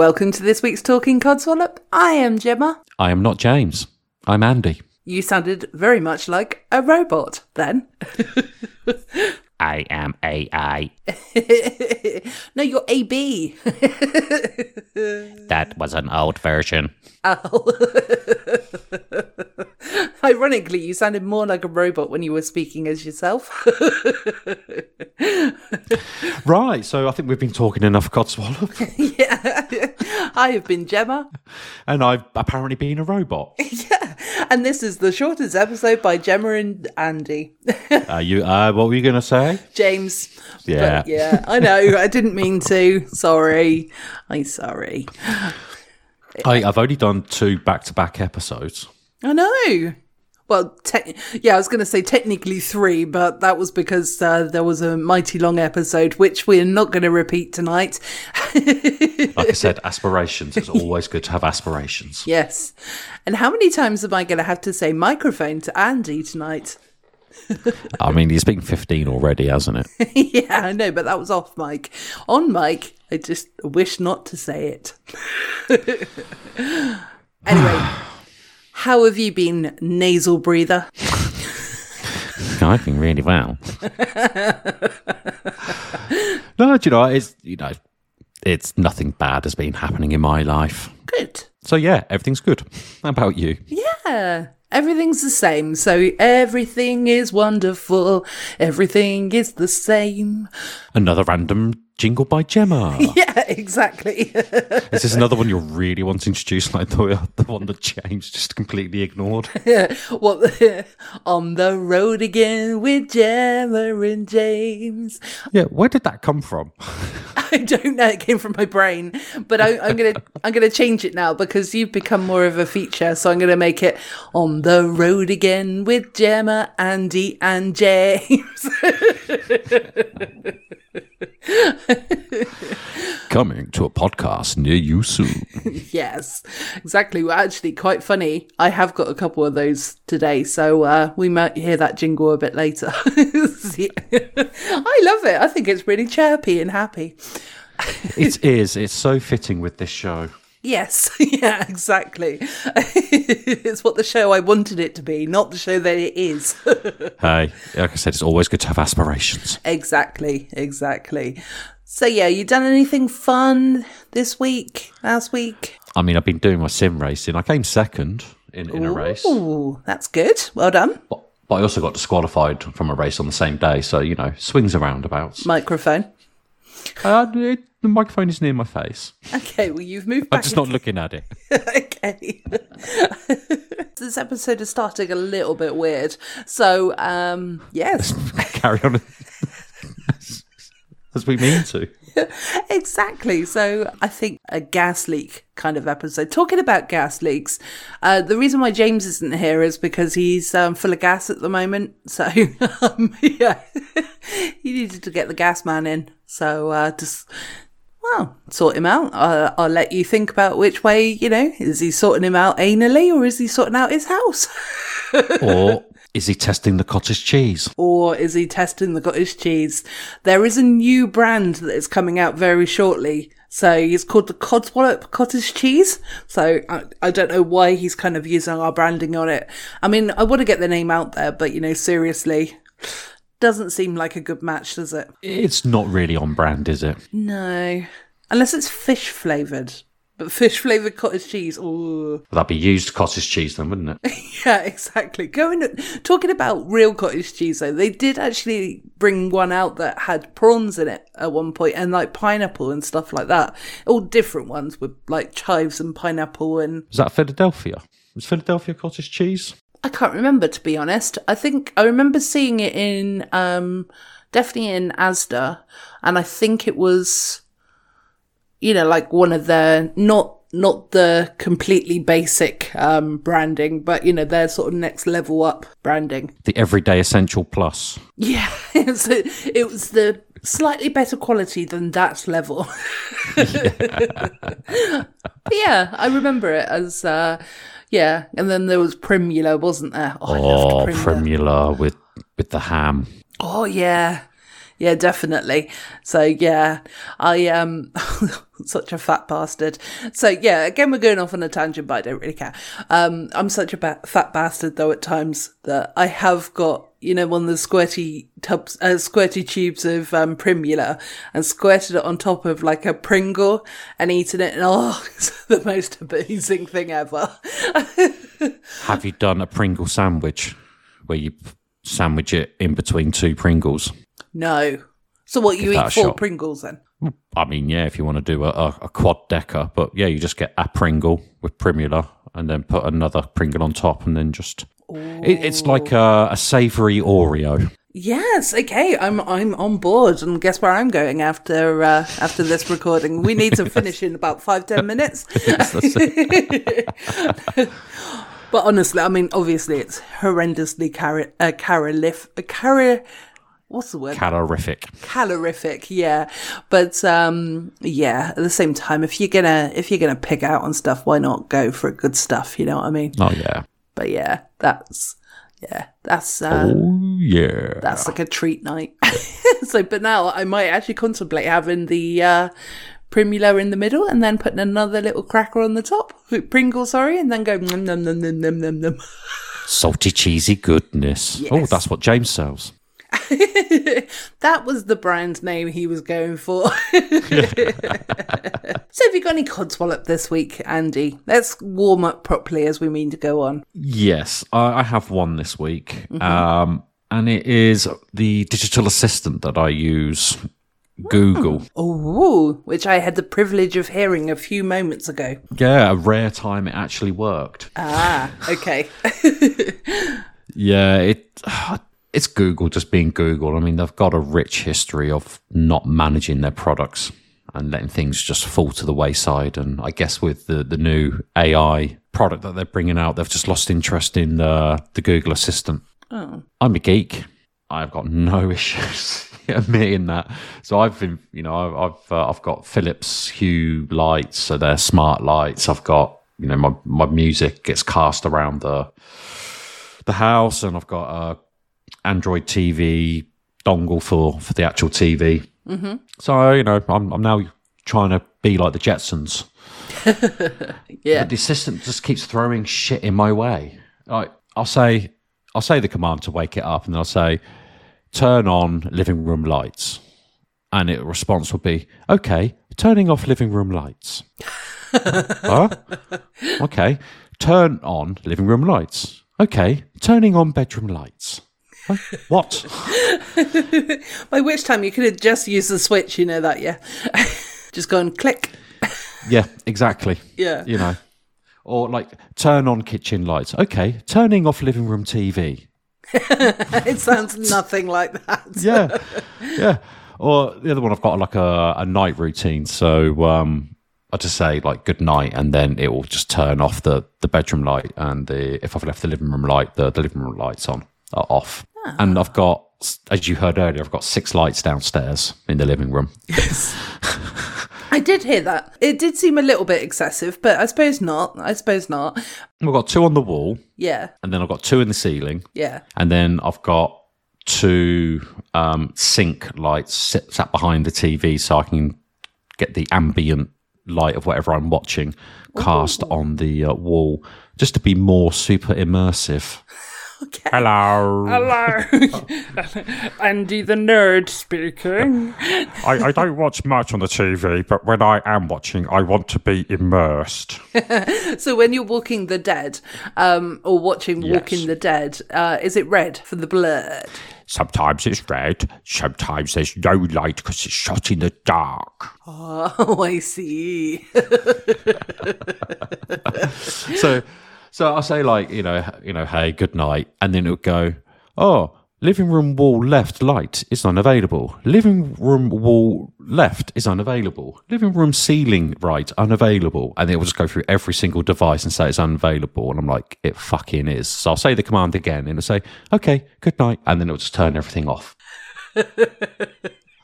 welcome to this week's Talking Codswallop. I am Gemma. I am not James. I'm Andy. You sounded very much like a robot then. I am AI. no, you're AB. That was an old version. Oh. Ironically, you sounded more like a robot when you were speaking as yourself. Right, so I think we've been talking enough Codswallop, yeah. I have been Gemma. and I've apparently been a robot. Yeah. And this is the shortest episode by Gemma and Andy. uh, you, uh, what were you going to say? James. Yeah. But yeah, I know. I didn't mean to. Sorry. I'm sorry. I, I've only done two back-to-back episodes. I know. Well, te- yeah, I was going to say technically three, but that was because uh, there was a mighty long episode, which we're not going to repeat tonight. Like I said, aspirations. It's always good to have aspirations. yes. And how many times am I going to have to say microphone to Andy tonight? I mean, he's been 15 already, hasn't it? yeah, I know, but that was off mic. On mic, I just wish not to say it. anyway, how have you been, nasal breather? I've been really well. no, do you know, it's, you know, it's nothing bad has been happening in my life. Good. So yeah, everything's good. How about you? Yeah. Everything's the same, so everything is wonderful. Everything is the same. Another random jingle by Gemma. Yeah, exactly. Is this another one you're really want to introduce, like the, the one that James just completely ignored? Yeah. What? on the road again with Gemma and James. Yeah, where did that come from? I don't know. It came from my brain, but I, I'm gonna I'm gonna change it now because you've become more of a feature. So I'm gonna make it on the road again with Gemma, Andy, and James. Coming to a podcast near you soon. yes, exactly. Well, actually, quite funny. I have got a couple of those today, so uh, we might hear that jingle a bit later. I love it. I think it's really chirpy and happy. it is. It's so fitting with this show. Yes, yeah, exactly. it's what the show I wanted it to be, not the show that it is. Hey, like I said, it's always good to have aspirations. exactly, exactly. So, yeah, you done anything fun this week, last week? I mean, I've been doing my sim racing. I came second in, in a race, Ooh, that's good. Well done. but, but I also got disqualified from a race on the same day. So you know, swings and roundabouts. Microphone. Uh, it, the microphone is near my face. Okay, well, you've moved I'm just not looking at it. okay. this episode is starting a little bit weird. So, um, yes, Carry on as, as we mean to. exactly. So, I think a gas leak kind of episode. Talking about gas leaks, uh, the reason why James isn't here is because he's um, full of gas at the moment. So, um, yeah, he needed to get the gas man in. So, uh, just well, sort him out. Uh, I'll let you think about which way, you know, is he sorting him out anally or is he sorting out his house? Or is he testing the cottage cheese? or is he testing the cottage cheese? There is a new brand that is coming out very shortly. So it's called the Codswallop Cottage Cheese. So I, I don't know why he's kind of using our branding on it. I mean, I want to get the name out there, but you know, seriously, doesn't seem like a good match, does it? It's not really on brand, is it? No. Unless it's fish flavoured. But fish flavoured cottage cheese, ooh. That'd be used cottage cheese then, wouldn't it? Yeah, exactly. Going talking about real cottage cheese though, they did actually bring one out that had prawns in it at one point and like pineapple and stuff like that. All different ones with like chives and pineapple and Was that Philadelphia? Was Philadelphia cottage cheese? I can't remember to be honest. I think I remember seeing it in um definitely in Asda and I think it was you know like one of the not not the completely basic um branding but you know their sort of next level up branding. The Everyday Essential Plus. Yeah, it was, it was the slightly better quality than that level. But yeah, I remember it as uh yeah, and then there was Primula, wasn't there? Oh, I Oh, loved Primula. Primula with with the ham. Oh yeah. Yeah, definitely. So yeah, I um such a fat bastard. So yeah, again we're going off on a tangent, but I don't really care. Um I'm such a ba- fat bastard though at times that I have got you know one of the squirty tubs, uh, squirty tubes of um Primula and squirted it on top of like a Pringle and eaten it, and oh, it's the most amazing thing ever. Have you done a Pringle sandwich where you sandwich it in between two Pringles? No. So what you eat four shot. Pringles then? I mean, yeah, if you want to do a, a, quad decker, but yeah, you just get a Pringle with Primula and then put another Pringle on top and then just. It, it's like a, a savoury Oreo. Yes, okay, I'm I'm on board, and guess where I'm going after uh, after this recording? We need to finish in about five ten minutes. but honestly, I mean, obviously, it's horrendously car- uh, carolif- uh, what's the word? Calorific. calorific yeah but um yeah at the same time if you're gonna if you're gonna pick out on stuff why not go for good stuff you know what i mean Oh, yeah. but yeah that's yeah that's uh Oh, yeah. that's like a treat night so but now i might actually contemplate having the uh Primula in the middle and then putting another little cracker on the top, Pringle, sorry, and then go num num num num num num. Salty, cheesy goodness. Oh, Yes. that's what James sells. That was the brand name he was going for. so, have you got any codswallop this week, Andy? Let's warm up properly as we mean to go on. Yes, I, I have one this week. Um, and it is the digital assistant that I use, Google. Oh, which I had the privilege of hearing a few moments ago. Yeah, a rare time it actually worked. Ah, okay. Yeah, it it's Google just being Google. I mean, they've got a rich history of not managing their products and letting things just fall to the wayside. And I guess with the, the new AI product that they're bringing out, they've just lost interest in the, the Google Assistant. Oh. I'm a geek. I've got no issues admitting that. So I've been, you know, I've I've, uh, I've got Philips Hue lights, so they're smart lights. I've got, you know, my my music gets cast around the the house, and I've got a Android TV dongle for for the actual TV. Mm-hmm. So you know, I'm I'm now trying to be like the Jetsons. Yeah. But the assistant just keeps throwing shit in my way. Like I'll say, I'll say the command to wake it up, and I'll say, "Turn on living room lights," and it response will be, "Okay, turning off living room lights." huh? Okay, turn on living room lights. Okay, turning on bedroom lights. What? By which time you could have just used the switch, you know that, yeah? just go and click. yeah, exactly. Yeah. You know, or like turn on kitchen lights. Okay, turning off living room TV. It sounds nothing like that. yeah, yeah. Or the other one, I've got like a, a night routine. So um, I just say like good night, and then it will just turn off the, the bedroom light, and the if I've left the living room light, the, the living room lights on are off. And I've got, as you heard earlier, I've got six lights downstairs in the living room. Yes. I did hear that. It did seem a little bit excessive, but I suppose not. I suppose not. We've got two on the wall, Yeah. and then I've got two in the ceiling, Yeah. and then I've got two um, sync lights sit, sat behind the TV, so I can get the ambient light of whatever I'm watching cast on the uh, wall, just to be more super immersive. Okay. Hello. Hello. Andy the nerd speaking. I, I don't watch much on the TV, but when I am watching, I want to be immersed. So when you're walking the dead, um, or watching Walking Yes. the Dead, uh, is it red for the blood? Sometimes it's red, sometimes there's no light because it's shot in the dark. Oh, I see. so, so I'll say like you know, you know, hey, good night, and then it'll go, oh. Living room wall left light is unavailable. Living room wall left is unavailable. Living room ceiling right unavailable. And it will just go through every single device and say it's unavailable. And I'm like, it fucking is. So I'll say the command again and it'll say, okay, good night. And then it'll just turn everything off.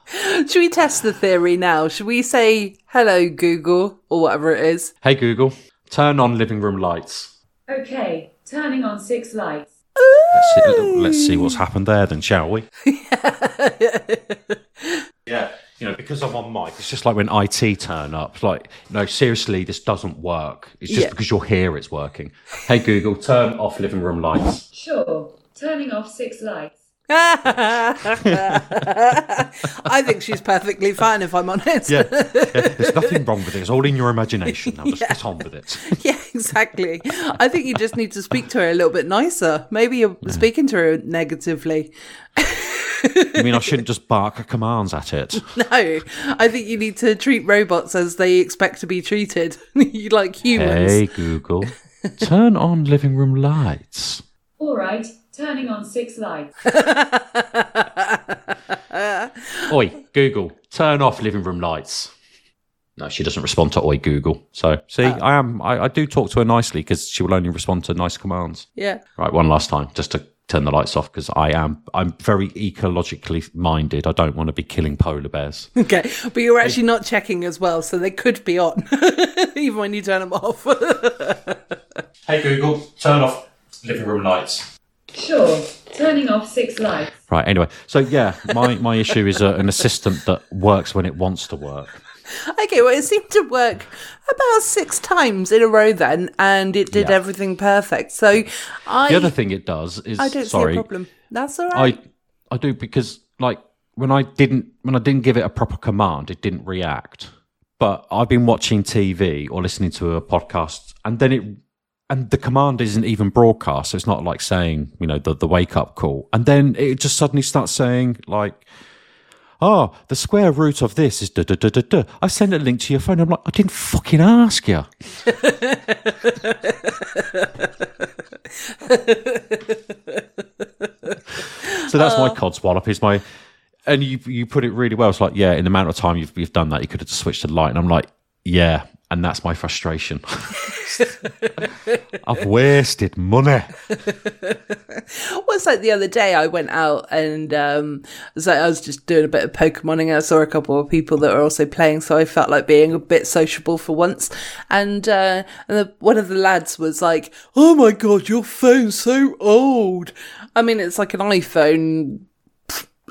Should we test the theory now? Should we say hello, Google, or whatever it is? Hey Google, turn on living room lights. Okay, turning on six lights. Let's see, let's see what's happened there then, shall we? Yeah, you know, because I'm on mic. It's just like when IT turn up. It's like, no, seriously, this doesn't work. It's just Yeah. because you're here, it's working. Hey Google, turn off living room lights. Sure. Turning off six lights. I think she's perfectly fine, if I'm honest. Yeah, yeah, there's nothing wrong with it. It's all in your imagination. Now just get on with it. Yeah, exactly. I think you just need to speak to her a little bit nicer. Maybe you're speaking to her negatively. You mean I shouldn't just bark commands at it? No, I think you need to treat robots as they expect to be treated. you like humans. Hey Google, turn on living room lights. All right. Turning on six lights. Oi, Google, turn off living room lights. No, she doesn't respond to Oi Google. So, see, ah. I am. I, I do talk to her nicely because she will only respond to nice commands. Yeah. Right, one last time, just to turn the lights off because I am. I'm very ecologically minded. I don't want to be killing polar bears. Okay, but you're actually not checking as well, so they could be on, even when you turn them off. hey Google, turn off living room lights. Sure. Turning off six lights. Right. Anyway, so yeah, my my issue is uh, an assistant that works when it wants to work. okay, well, it seemed to work about six times in a row then, and it did Yeah. everything perfect. So I, The other thing it does is I don't sorry, see a problem. That's all right. I I do because like when I didn't when I didn't give it a proper command, it didn't react. But I've been watching TV or listening to a podcast, and then it and the command isn't even broadcast. So it's not like saying you know the the wake up call, and then it just suddenly starts saying like. Oh, the square root of this is da da da da da. I sent a link to your phone. I'm like, I didn't fucking ask you. So that's my uh. codswallop. Is my, and you you put it really well. It's like, yeah, in the amount of time you've you've done that, you could have just switched to light. And I'm like, yeah, and that's my frustration. I've wasted money. was like the other day I went out and um so I was just doing a bit of Pokemoning I saw a couple of people that were also playing so I felt like being a bit sociable for once and uh and the, one of the lads was like oh my god your phone's so old I mean it's like an iPhone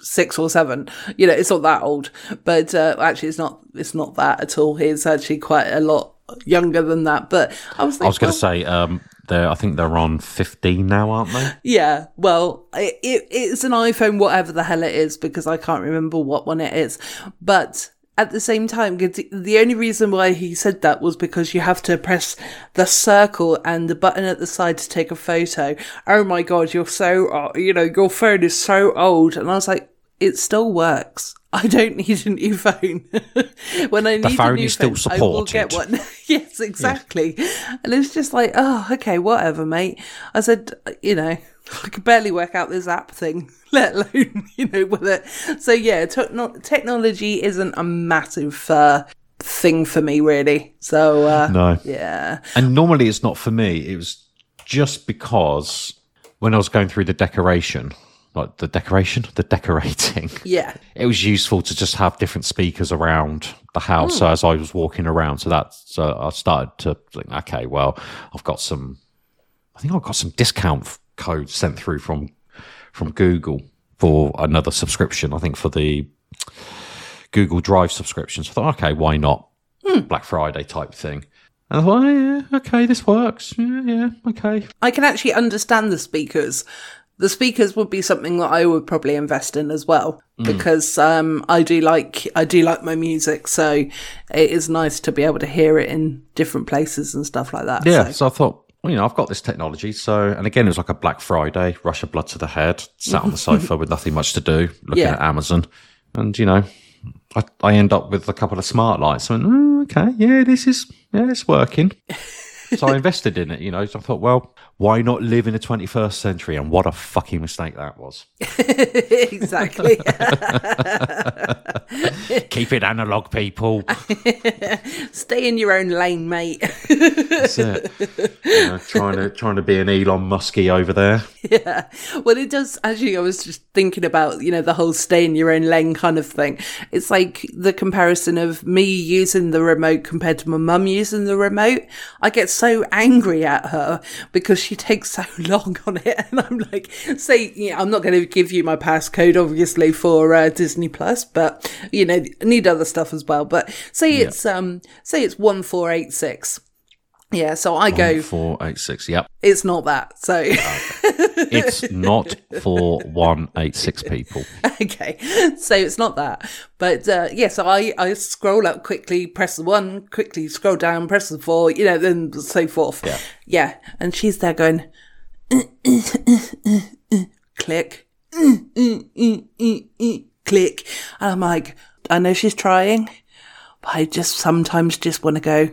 six or seven. You know, it's not that old, but uh, actually, it's not. It's not that at all. He's actually quite a lot younger than that. But I was. Like, I was going well, to say, um, they're I think they're on 15 now, aren't they? yeah. Well, it, it, it's an iPhone, whatever the hell it is, because I can't remember what one it is. But at the same time, the only reason why he said that was because you have to press the circle and the button at the side to take a photo. Oh my god, you're so, you know, your phone is so old. And I was like, it still works. I don't need a new phone. when I need a phone new is still phone, I will get one. yes, exactly. And it's just like, oh, okay, whatever, mate. I said, you know, I could barely work out this app thing, let alone, you know, with it. So yeah, techno- technology isn't a massive uh, thing for me, really. So uh, No. yeah, And normally it's not for me. It was just because when I was going through the decoration, like the decoration, the decorating, yeah, it was useful to just have different speakers around the house hmm. as I was walking around. So that's so I started to think, okay, well, I've got some. I think I've got some discount codes sent through from from Google for another subscription. I think for the Google Drive subscription. So I thought, okay, why not hmm. Black Friday type thing. And I thought, oh, yeah, okay, this works. Yeah, yeah, okay. I can actually understand the speakers. The speakers would be something that I would probably invest in as well because um, I do like I do like my music, so it is nice to be able to hear it in different places and stuff like that. Yeah, so. so I thought, well, you know, I've got this technology. So, and again, it was like a Black Friday, rush of blood to the head, sat on the sofa with nothing much to do, looking Yeah. at Amazon. And, you know, I, I end up with a couple of smart lights. I went, oh, okay, yeah, this is, yeah, it's working. so I invested in it, you know. So I thought, well, why not live in the 21st century? And what a fucking mistake that was. exactly. Keep it analog, people. Stay in your own lane, mate. That's it. You know, trying to trying to be an Elon Muskie over there. yeah. Well, it does. Actually, I was just thinking about, you know, the whole stay in your own lane kind of thing. It's like the comparison of me using the remote compared to my mum using the remote. I get so angry at her because she takes so long on it. And I'm like, say, you know, I'm not going to give you my passcode, obviously, for uh, Disney Plus, but, you know, need other stuff as well. But say it's um say it's one four eight six. Yeah, so I go. Four eight six. Yep. It's not that. So It's not for one eight six people. okay, so it's not that. But uh, yeah, so I I scroll up quickly, press the one, quickly scroll down, press the four, you know, then so forth. Yeah. Yeah, and she's there going, click, click. And I'm like, I know she's trying, but I just sometimes just want to go,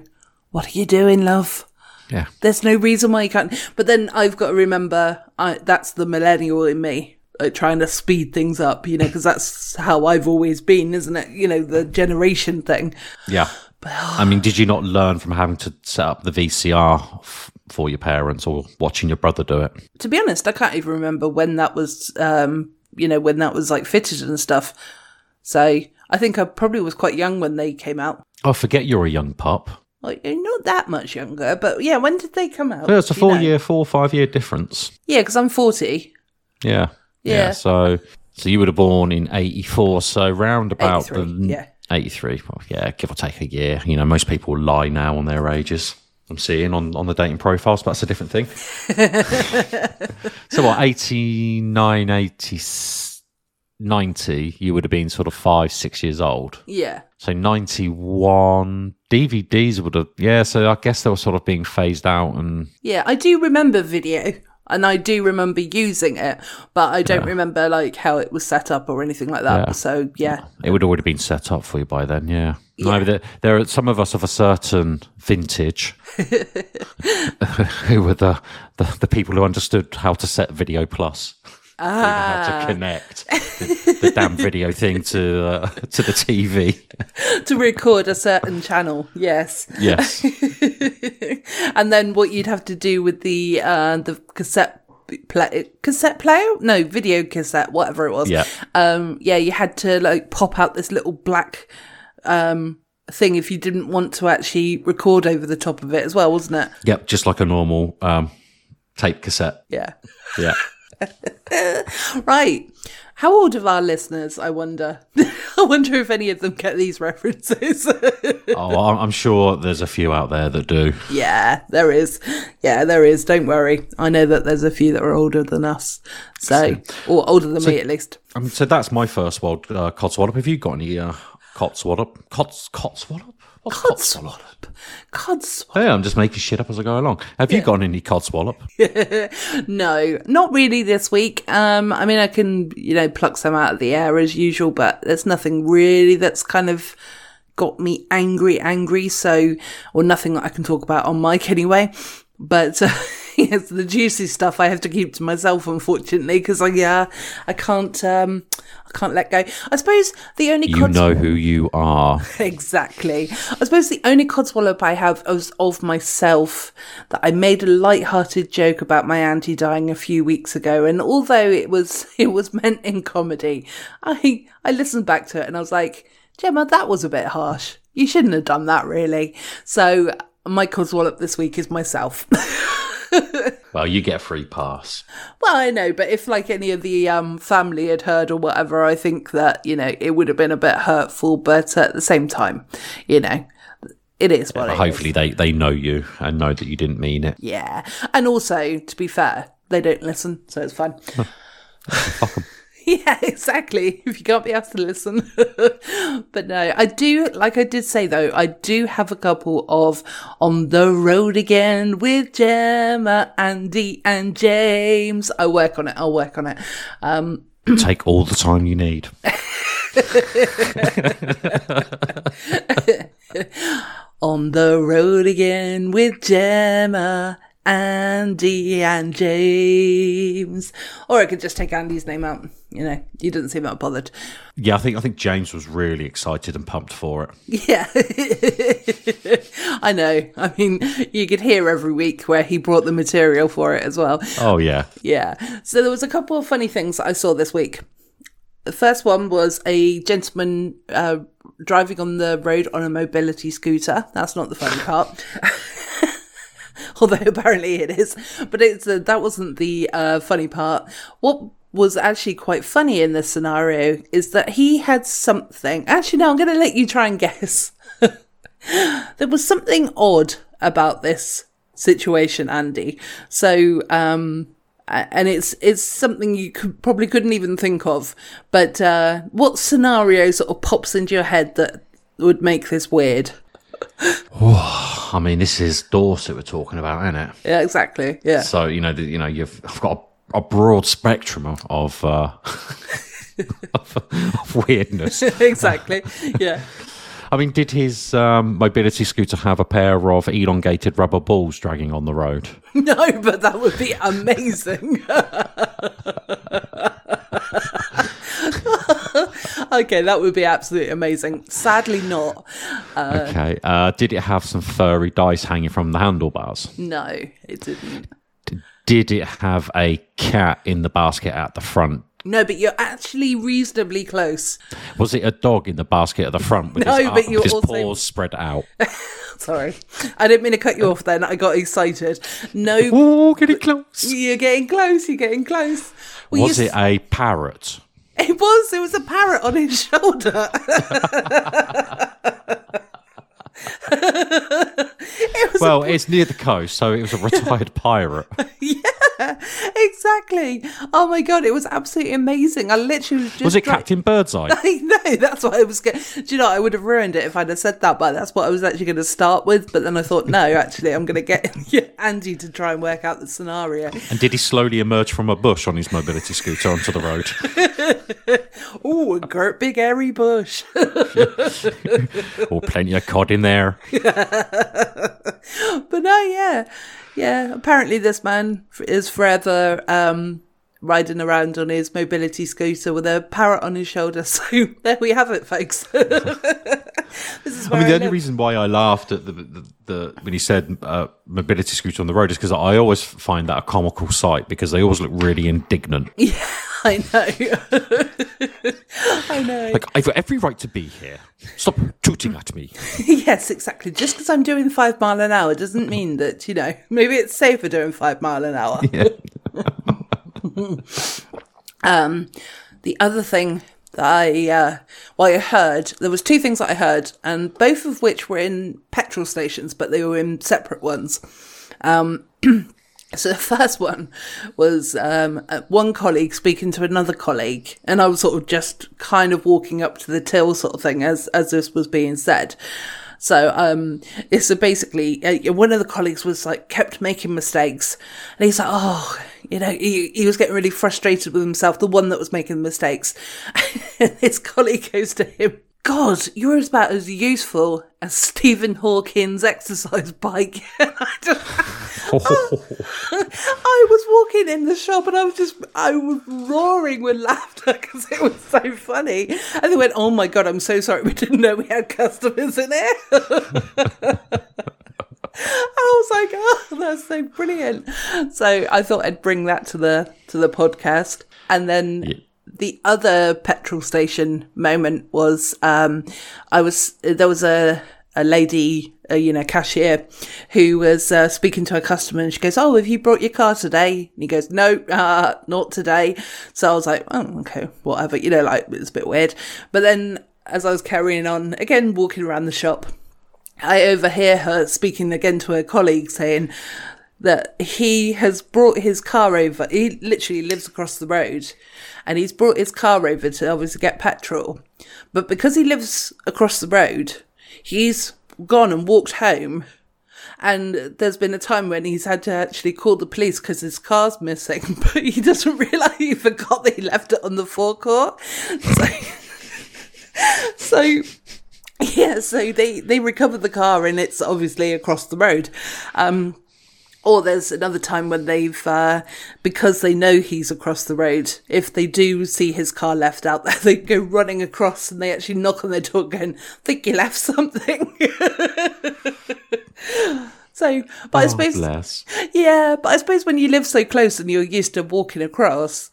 what are you doing, love? Yeah. There's no reason why you can't. But then I've got to remember I, that's the millennial in me. Like trying to speed things up, you know, because that's how I've always been, isn't it? You know, the generation thing. Yeah. I mean, did you not learn from having to set up the VCR f- for your parents or watching your brother do it? To be honest, I can't even remember when that was, um, you know, when that was like fitted and stuff. So I think I probably was quite young when they came out. Oh, forget you're a young pup. Like, you're not that much younger, but yeah, when did they come out? Yeah, it's a Do you four know? year, four, five year difference. Yeah, because I'm 40. Yeah. Yeah. So, so you would have born in 84. So round about 83, the yeah. 83. Well, yeah, give or take a year. You know, most people lie now on their ages. I'm seeing on, on the dating profiles, but that's a different thing. so what, 89, 80, 90, you would have been sort of five, six years old. Yeah. So 91 DVDs would have, yeah, so I guess they were sort of being phased out and Yeah, I do remember video and I do remember using it, but I don't remember like how it was set up or anything like that. Yeah. So yeah. it would have already been set up for you by then, yeah. No, there, there are some of us of a certain vintage who were the, the, the people who understood how to set Video Plus. Ah. How to connect the, the damn video thing to uh, to the TV. to record a certain channel, yes. Yes. and then what you'd have to do with the uh the cassette play cassette player? No, video cassette, whatever it was. Yeah. Um yeah, you had to like pop out this little black um thing if you didn't want to actually record over the top of it as well, wasn't it? Yep, just like a normal um, tape cassette. Yeah. Yeah. Right. How old are our listeners, I wonder? I wonder if any of them get these references. oh, I'm sure there's a few out there that do. yeah, there is. Yeah, there is. Don't worry. I know that there's a few that are older than us. So, or older than me at least. Mean, so that's my first world uh, codswallop. Have you got any uh, codswallop? Cods codswallop? Codswallop? Codswallop. Hey, I'm just making shit up as I go along. Have you got any codswallop? No, not really this week. Um, I mean, I can, you know, pluck some out of the air as usual, but there's nothing really that's kind of got me angry, angry. So, or nothing that I can talk about on mic anyway. But, uh, yes, the juicy stuff I have to keep to myself, unfortunately, because I, yeah, I can't, um, I can't let go. I suppose the only You cods- know who you are. Exactly. I suppose the only codswallop I have is of myself that I made a light-hearted joke about my auntie dying a few weeks ago, and although it was it was meant in comedy, I I listened back to it and I was like, Gemma, that was a bit harsh. You shouldn't have done that, really. So my codswallop this week is myself. Well, you get a free pass. Well, I know, but if like any of the um, family had heard or whatever, I think that you know it would have been a bit hurtful. But at the same time, you know, it is what it is. Hopefully, they, they know you and know that you didn't mean it. Yeah, and also to be fair, they don't listen, so it's fine. Yeah, exactly. If you can't be asked to listen. but no, I do, like I did say though, I do have a couple of On the Road Again with Gemma, Andy, and James. I'll work on it. I'll work on it. Um, Take all the time you need. on the road again with Gemma, Andy, and James. Or I could just take Andy's name out. You know, you didn't seem that bothered. Yeah, I think I think James was really excited and pumped for it. Yeah. I know. I mean, you could hear every week where he brought the material for it as well. Oh yeah, Yeah. So there was a couple of funny things I saw this week. The first one was a gentleman uh, driving on the road on a mobility scooter. That's not the funny part. Although apparently it is, but it's uh, that wasn't the uh, funny part. What was actually quite funny in this scenario is that he had something. Actually, no, I'm going to let you try and guess. there was something odd about this situation, Andy. So, um, and it's it's something you could probably couldn't even think of. But uh, what scenario sort of pops into your head that would make this weird? I mean, this is Dorset we're talking about, isn't it? Yeah, exactly. Yeah. So you know, the, you know, you've I've got a, a broad spectrum of of, uh, of, of weirdness. exactly. Yeah. I mean, did his um, mobility scooter have a pair of elongated rubber balls dragging on the road? No, but that would be amazing. okay, that would be absolutely amazing. Sadly, not. okay. Uh, did it have some furry dice hanging from the handlebars? No, it didn't. Did it have a cat in the basket at the front? No, but you're actually reasonably close. Was it a dog in the basket at the front with No, his, but you're his also- paws spread out? Sorry, I didn't mean to cut you off. Then I got excited. No, oh, getting close. you're getting close. You're getting close. Well, Was it a parrot? It was. It was a parrot on his shoulder. it Well, it's near the coast, so it was a retired pirate. Yeah, exactly. Oh my god, it was absolutely amazing. I literally was just Was it Captain Birdseye? no, that's what I was. Going- Do you know? I would have ruined it if I'd have said that, but that's what I was actually going to start with. But then I thought, no, actually, I'm going to get Andy to try and work out the scenario. And did he slowly emerge from a bush on his mobility scooter onto the road? Oh, a great big airy bush. Oh, plenty of cod in there. but no, yeah, yeah. Apparently, this man is forever um, riding around on his mobility scooter with a parrot on his shoulder. So there we have it, folks. this is I mean, the I only live. reason why I laughed at the, the, the when he said uh, mobility scooter on the road is because I always find that a comical sight because they always look really indignant. Yeah, I know. I know. Like I've got every right to be here. Stop tooting at me. yes, exactly. Just because I'm doing five mile an hour doesn't mean that you know maybe it's safer doing five mile an hour. Yeah. um, the other thing I uh, well I heard there was two things that I heard, and both of which were in petrol stations, but they were in separate ones. Um, so the first one was um, uh, one colleague speaking to another colleague, and I was sort of just kind of walking up to the till sort of thing as as this was being said. So um, it's so basically uh, one of the colleagues was like kept making mistakes, and he's like, oh, you know, he, he was getting really frustrated with himself, the one that was making the mistakes. and his colleague goes to him, God, you're about as useful as Stephen Hawking's exercise bike. I just, I was walking in the shop and I was just, I was roaring with laughter because it was so funny. And they went, Oh my God, I'm so sorry. We didn't know we had customers in here. I was like, oh, that's so brilliant. So I thought I'd bring that to the to the podcast. And then the other petrol station moment was um I was there was a a lady, a, you know, cashier, who was uh, speaking to a customer, and she goes, "Oh, have you brought your car today?" And he goes, "No, uh, not today." So I was like, "Oh, okay, whatever." You know, like it's a bit weird. But then, as I was carrying on, again walking around the shop, I overhear her speaking again to her colleague saying that he has brought his car over. He literally lives across the road and he's brought his car over to obviously get petrol. But because he lives across the road, he's gone and walked home. And there's been a time when he's had to actually call the police because his car's missing, but he doesn't realise he forgot that he left it on the forecourt. So, so yeah, so they they recover the car and it's obviously across the road. Um, or there's another time when they've uh, because they know he's across the road. If they do see his car left out there, they go running across and they actually knock on their door, going, "Think you left something." so, but I Oh, suppose bless. yeah, but I suppose when you live so close and you're used to walking across,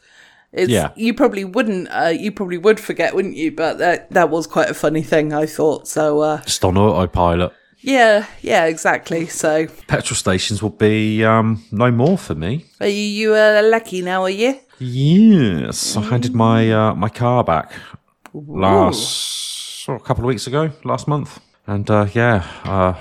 it's Yeah. you probably wouldn't uh, you probably would forget, wouldn't you? But that that was quite a funny thing, I thought. So uh, Just on autopilot. yeah, yeah, exactly. So Petrol stations will be um, no more for me. are you, you uh, lucky now? Are you? Yes, I handed my uh, my car back last oh, a couple of weeks ago, last month, and uh, yeah, uh,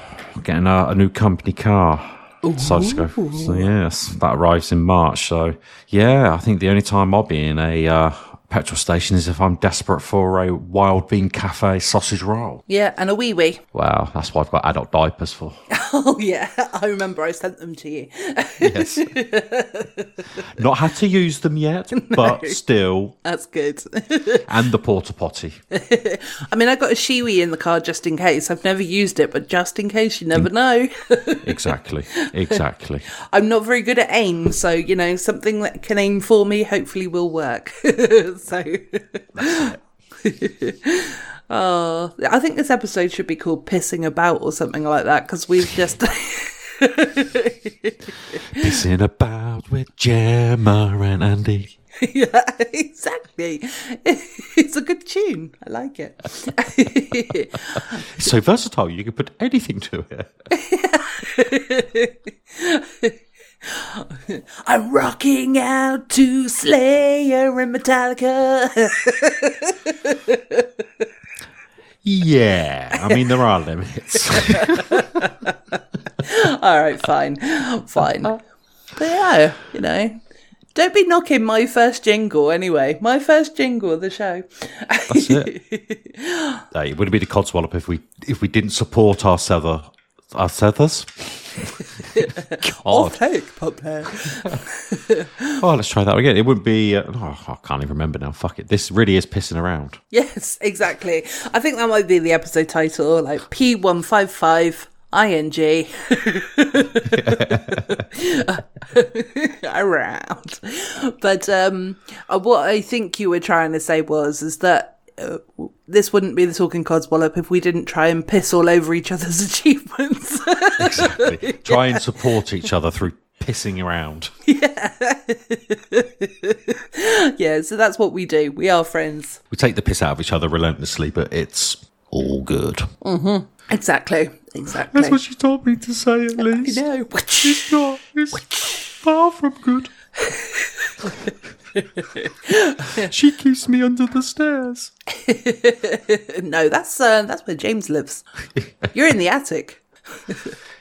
getting a, a new company car. Decided to go. for- So yes, that arrives in March. So yeah, I think the only time I'll be in a uh, petrol station is if I'm desperate for a wild bean cafe sausage roll. Yeah, and a wee wee. Wow, that's what I've got adult diapers for. Oh yeah, I remember I sent them to you. Yes, not had to use them yet, but still, That's good. and the porta potty. I mean, I got a Shewee in the car just in case. I've never used it, but just in case, you never know. Exactly, exactly. I'm not very good at aim, so you know something that can aim for me hopefully will work. So, oh, I think this episode should be called "Pissing About" or something like that because we've just. Pissing about with Gemma and Andy. yeah, exactly. It's a good tune. I like it. It's so versatile, you can put anything to it. I'm rocking out to Slayer and Metallica. Yeah, I mean, there are limits. All right, fine, fine. Uh-huh. But yeah, you know, don't be knocking my first jingle anyway. My first jingle of the show. That's it. Hey, it would be the codswallop if we if we didn't support our sether, our sethers. Off take, puppet. Oh, let's try that again. It wouldn't be. Uh, oh, I can't even remember now. Fuck it. This really is pissing around. Yes, exactly. I think that might be the episode title, like P155 ING. Around. But um, uh, what I think you were trying to say was, is that uh, this wouldn't be the Talking Codswallop if we didn't try and piss all over each other's achievements. Exactly. Try and support each other through pissing around. yeah, yeah, so that's what we do. We are friends. We take the piss out of each other relentlessly, but it's all good. Exactly. Exactly. That's what she told me to say, at least. no. It's not. It's far from good. she keeps me under the stairs. No, that's uh, that's where James lives. You're in the attic.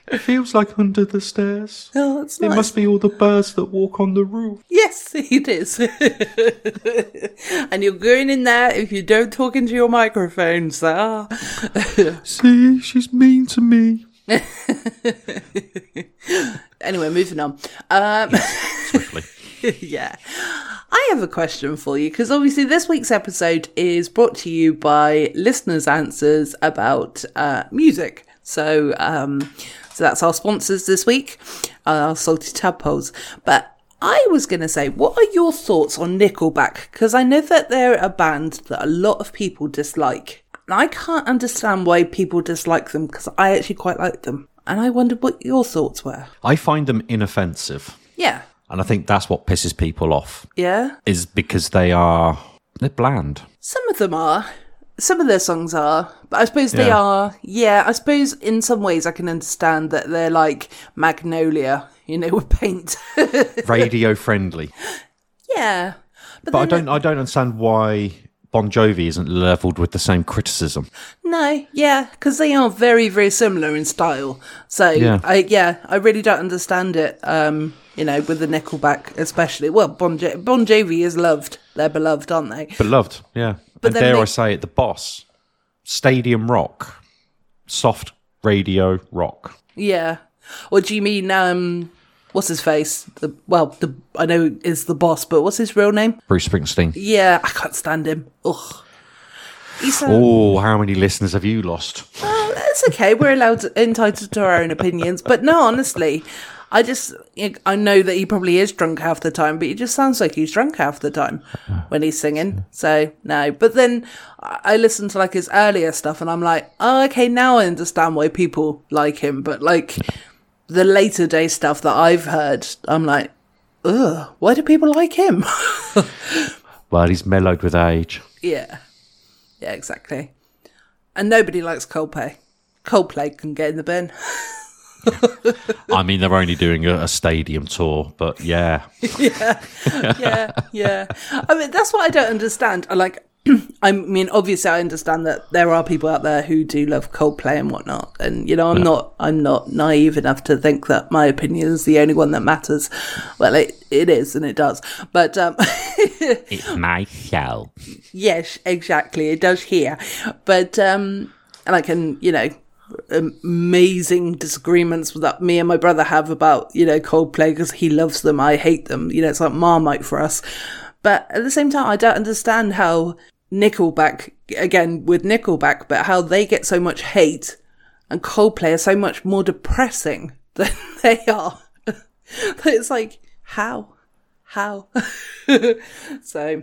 It feels like under the stairs. Oh, that's It must be all the birds that walk on the roof. Yes, it is. and you're going in there if you don't talk into your microphone, Ah. See, she's mean to me. Anyway, moving on. Um, Swiftly. yeah. I have a question for you because obviously this week's episode is brought to you by listeners' answers about uh, music. So, um, so that's our sponsors this week, uh, our salty tadpoles. But I was going to say, what are your thoughts on Nickelback? Because I know that they're a band that a lot of people dislike. And I can't understand why people dislike them because I actually quite like them. And I wondered what your thoughts were. I find them inoffensive. Yeah. And I think that's what pisses people off, Yeah. is because they are, they're bland. Some of them are. Some of their songs are. But I suppose they Yeah. are. Yeah, I suppose in some ways I can understand that they're like Magnolia, you know, with paint. Radio friendly. yeah. But, But I don't, I don't understand why Bon Jovi isn't leveled with the same criticism. No, yeah, because they are very, very similar in style. So, Yeah. I yeah, I really don't understand it. Um, you know, with the Nickelback, especially. Well, Bon, jo- bon Jovi is loved; they're beloved, aren't they? Beloved, yeah. But and dare they- I say it, the boss. Stadium rock. Soft radio rock. Yeah. Or do you mean um, what's his face? The well, the I know is the boss, but what's his real name? Bruce Springsteen. Yeah, I can't stand him. Ugh. Oh, how many listeners have you lost? oh, that's okay. We're allowed to, entitled to our own opinions, but no, honestly, I just I know that he probably is drunk half the time, but he just sounds like he's drunk half the time when he's singing. So no, but then I I listen to like his earlier stuff, and I'm like, oh, okay, now I understand why people like him. But like the later day stuff that I've heard, I'm like, ugh, why do people like him? Well, he's mellowed with age. Yeah. Yeah, exactly. And nobody likes Coldplay. Coldplay can get in the bin. I mean, they're only doing a, a stadium tour, but yeah, yeah, yeah. yeah. I mean, that's what I don't understand. I like. I mean, obviously, I understand that there are people out there who do love Coldplay and whatnot, and you know, I'm not, I'm not naive enough to think that my opinion is the only one that matters. Well, it it is, and it does. But um, it's my show. yes, exactly, it does here. But um, and I can, you know, amazing disagreements that me and my brother have about you know Coldplay because he loves them, I hate them. You know, it's like Marmite for us. But at the same time, I don't understand how Nickelback, again with Nickelback, but how they get so much hate and Coldplay are so much more depressing than they are. it's like, how? How? so,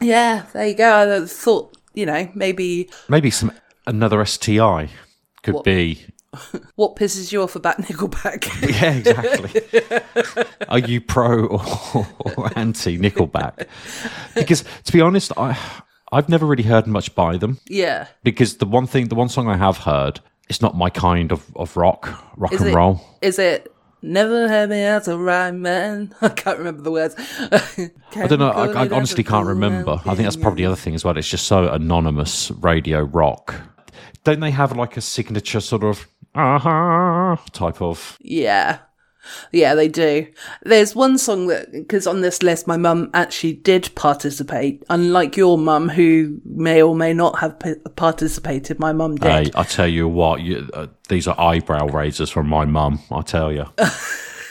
yeah, there you go. I thought, you know, maybe Maybe some another STI could What? be. what pisses you off about Nickelback? Yeah, exactly. Are you pro or, or anti Nickelback? Because to be honest, I I've never really heard much by them. yeah. Because the one thing, the one song I have heard, it's not my kind of, of rock, rock Is and it, roll. Is it never had me as a right man? I can't remember the words. I don't know. I, I honestly can't remember. I think that's probably the other thing as well. It's just so anonymous radio rock. Don't they have like a signature sort of uh-huh type of? Yeah. Yeah, they do. There's one song that, because on this list, my mum actually did participate. Unlike your mum, who may or may not have p- participated, my mum did. Hey, I tell you what, you, uh, these are eyebrow raisers from my mum. I tell you,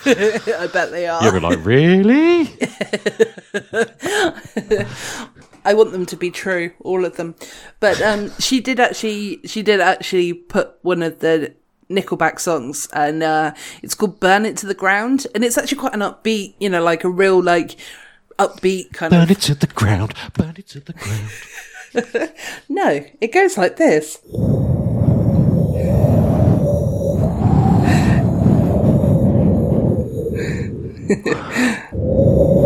I bet they are. you'll be like, really? I want them to be true, all of them. But um, she did actually, she did actually put one of the Nickelback songs, and uh, it's called "Burn It to the Ground," and it's actually quite an upbeat, you know, like a real like upbeat kind Burn of. Burn it to the ground. Burn it to the ground. No, it goes like this.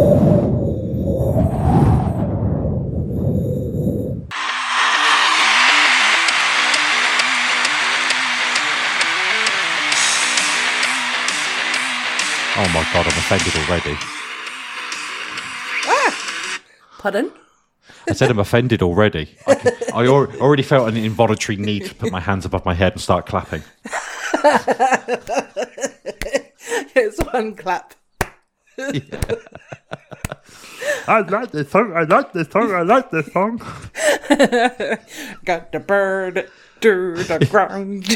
Oh my god, I'm offended already. Ah! Pardon? I said I'm offended already. I, can, I al- already felt an involuntary need to put my hands above my head and start clapping. It's one clap. I like this song. I like this song. I like this song. Got the bird to the ground.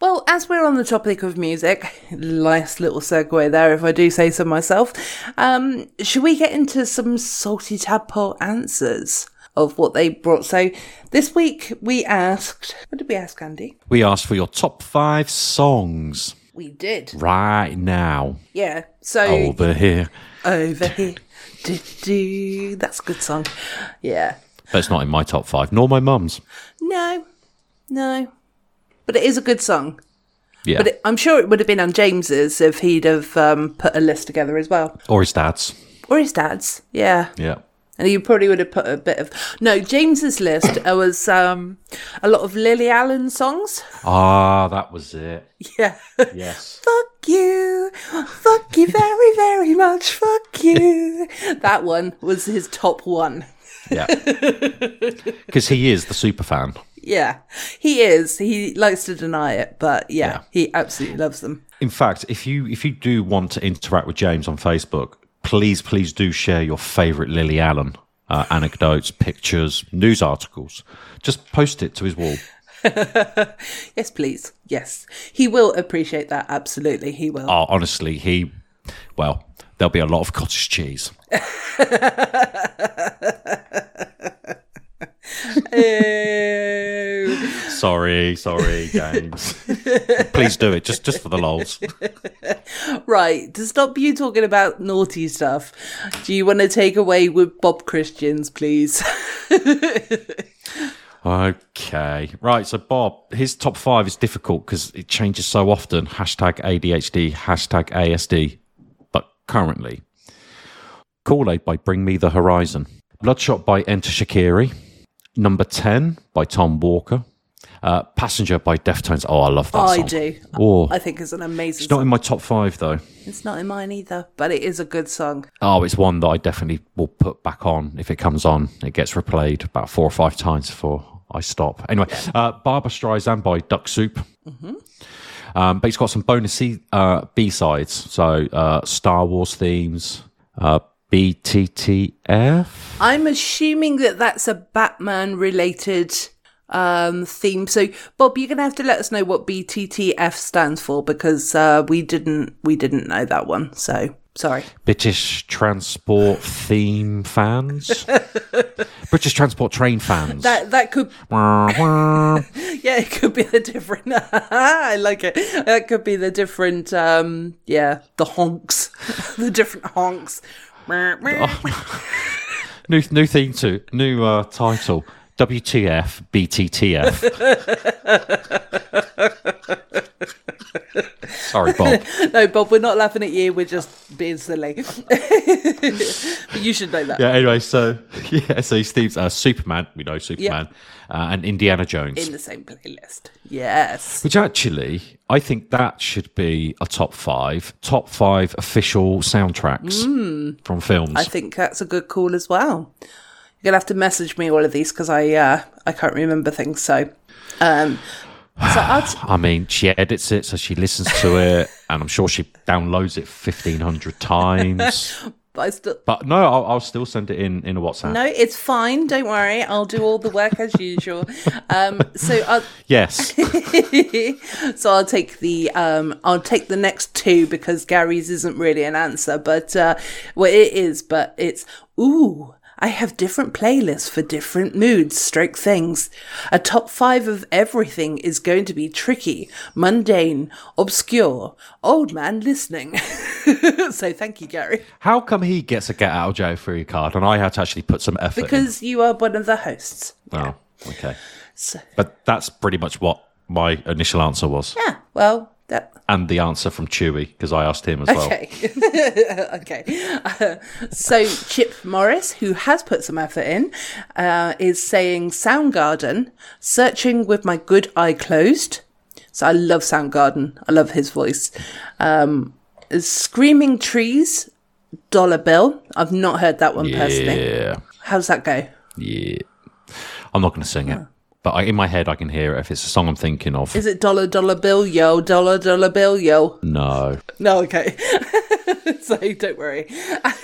well, as we're on the topic of music, nice little segue there, if I do say so myself. Um, should we get into some salty tadpole answers of what they brought? So this week we asked, what did we ask, Andy? We asked for your top five songs We did, right now yeah. So over here. over here. Do, do. That's a good song. Yeah. But it's not in my top five, nor my mum's. No, no. But it is a good song. Yeah. But it, I'm sure it would have been on James's if he'd have um, put a list together as well. or his dad's. Or his dad's. Yeah. Yeah. And you probably would have put a bit of. No, James's list uh, was um, a lot of Lily Allen songs. Ah, that was it. Yeah. Yes. Fuck you. Fuck you very, very much. Fuck you. that one was his top one. Yeah. Because he is the super fan. Yeah, he is. He likes to deny it, but yeah, Yeah. he absolutely loves them. In fact, if you if you do want to interact with James on Facebook, please please do share your favourite Lily Allen uh, anecdotes, pictures, news articles. Just post it to his wall. Yes, please. Yes, he will appreciate that. Absolutely, he will. Oh, honestly, he well, there'll be a lot of cottage cheese. Sorry, sorry, James. please do it just just for the lols. right, to stop you talking about naughty stuff, do you want to take away with Bob Christians, please? Okay. Right. So, Bob, his top five is difficult because it changes so often. Hashtag ADHD, hashtag ASD. But currently, Kool Aid by Bring Me the Horizon, Bloodshot by Enter Shikari, Number 10 by Tom Walker. Uh, Passenger by Deftones. Oh, I love that I song. do. Oh, I think it's an amazing it's not song. in my top five, though. It's not in mine either, but it is a good song. Oh, it's one that I definitely will put back on if it comes on. It gets replayed about four or five times before I stop. Anyway, uh, Barbara Streisand by Duck Soup. Um, but it's got some bonus C, uh, B sides. So uh, Star Wars themes, uh, BTTF. I'm assuming that that's a Batman related um theme. So Bob, you're gonna have to let us know what BTTF stands for because uh we didn't we didn't know that one. So sorry. British Transport theme fans. British Transport train fans. That that could yeah, it could be the different I like it. That could be the different um yeah, the honks. the different honks. new new theme to new uh, title. WTF BTTF. Sorry, Bob. no, Bob, we're not laughing at you, we're just being silly. you should know that. Yeah. Anyway, so yeah, so Steve's uh, Superman. We know Superman uh, and Indiana Jones. In the same playlist. Yes. Which actually, I think that should be a top five, top five official soundtracks from films. I think that's a good call as well. You're gonna have to message me all of these because I uh, I can't remember things. So, um, so t- I mean, she edits it, so she listens to it, and I'm sure she downloads it fifteen hundred times. but I still But no, I'll, I'll still send it in in a WhatsApp. no, it's fine. Don't worry. I'll do all the work as usual. Um, so I'll Yes, so I'll take the um I'll take the next two because Gary's isn't really an answer, but uh well it is, but it's ooh. I have different playlists for different moods, stroke things. A top five of everything is going to be tricky, mundane, obscure, old man listening. so thank you, Gary. how come he gets a get out of jail free card, and I had to actually put some effort? Because you are one of the hosts. in? oh, okay, So, but that's pretty much what my initial answer was, yeah, well, that and the answer from Chewy because I asked him as well. Okay. okay. Uh, so Chip Morris, who has put some effort in, uh, is saying Soundgarden, searching with my good eye closed. So I love Soundgarden. I love his voice. Um, Screaming Trees, Dollar Bill. I've not heard that one personally. Yeah, How's that go? yeah. I'm not going to sing it, but I, in my head I can hear it if it's a song I'm thinking of. Is it Dollar Dollar Bill Yo? Dollar Dollar Bill Yo? no, No, okay. so don't worry.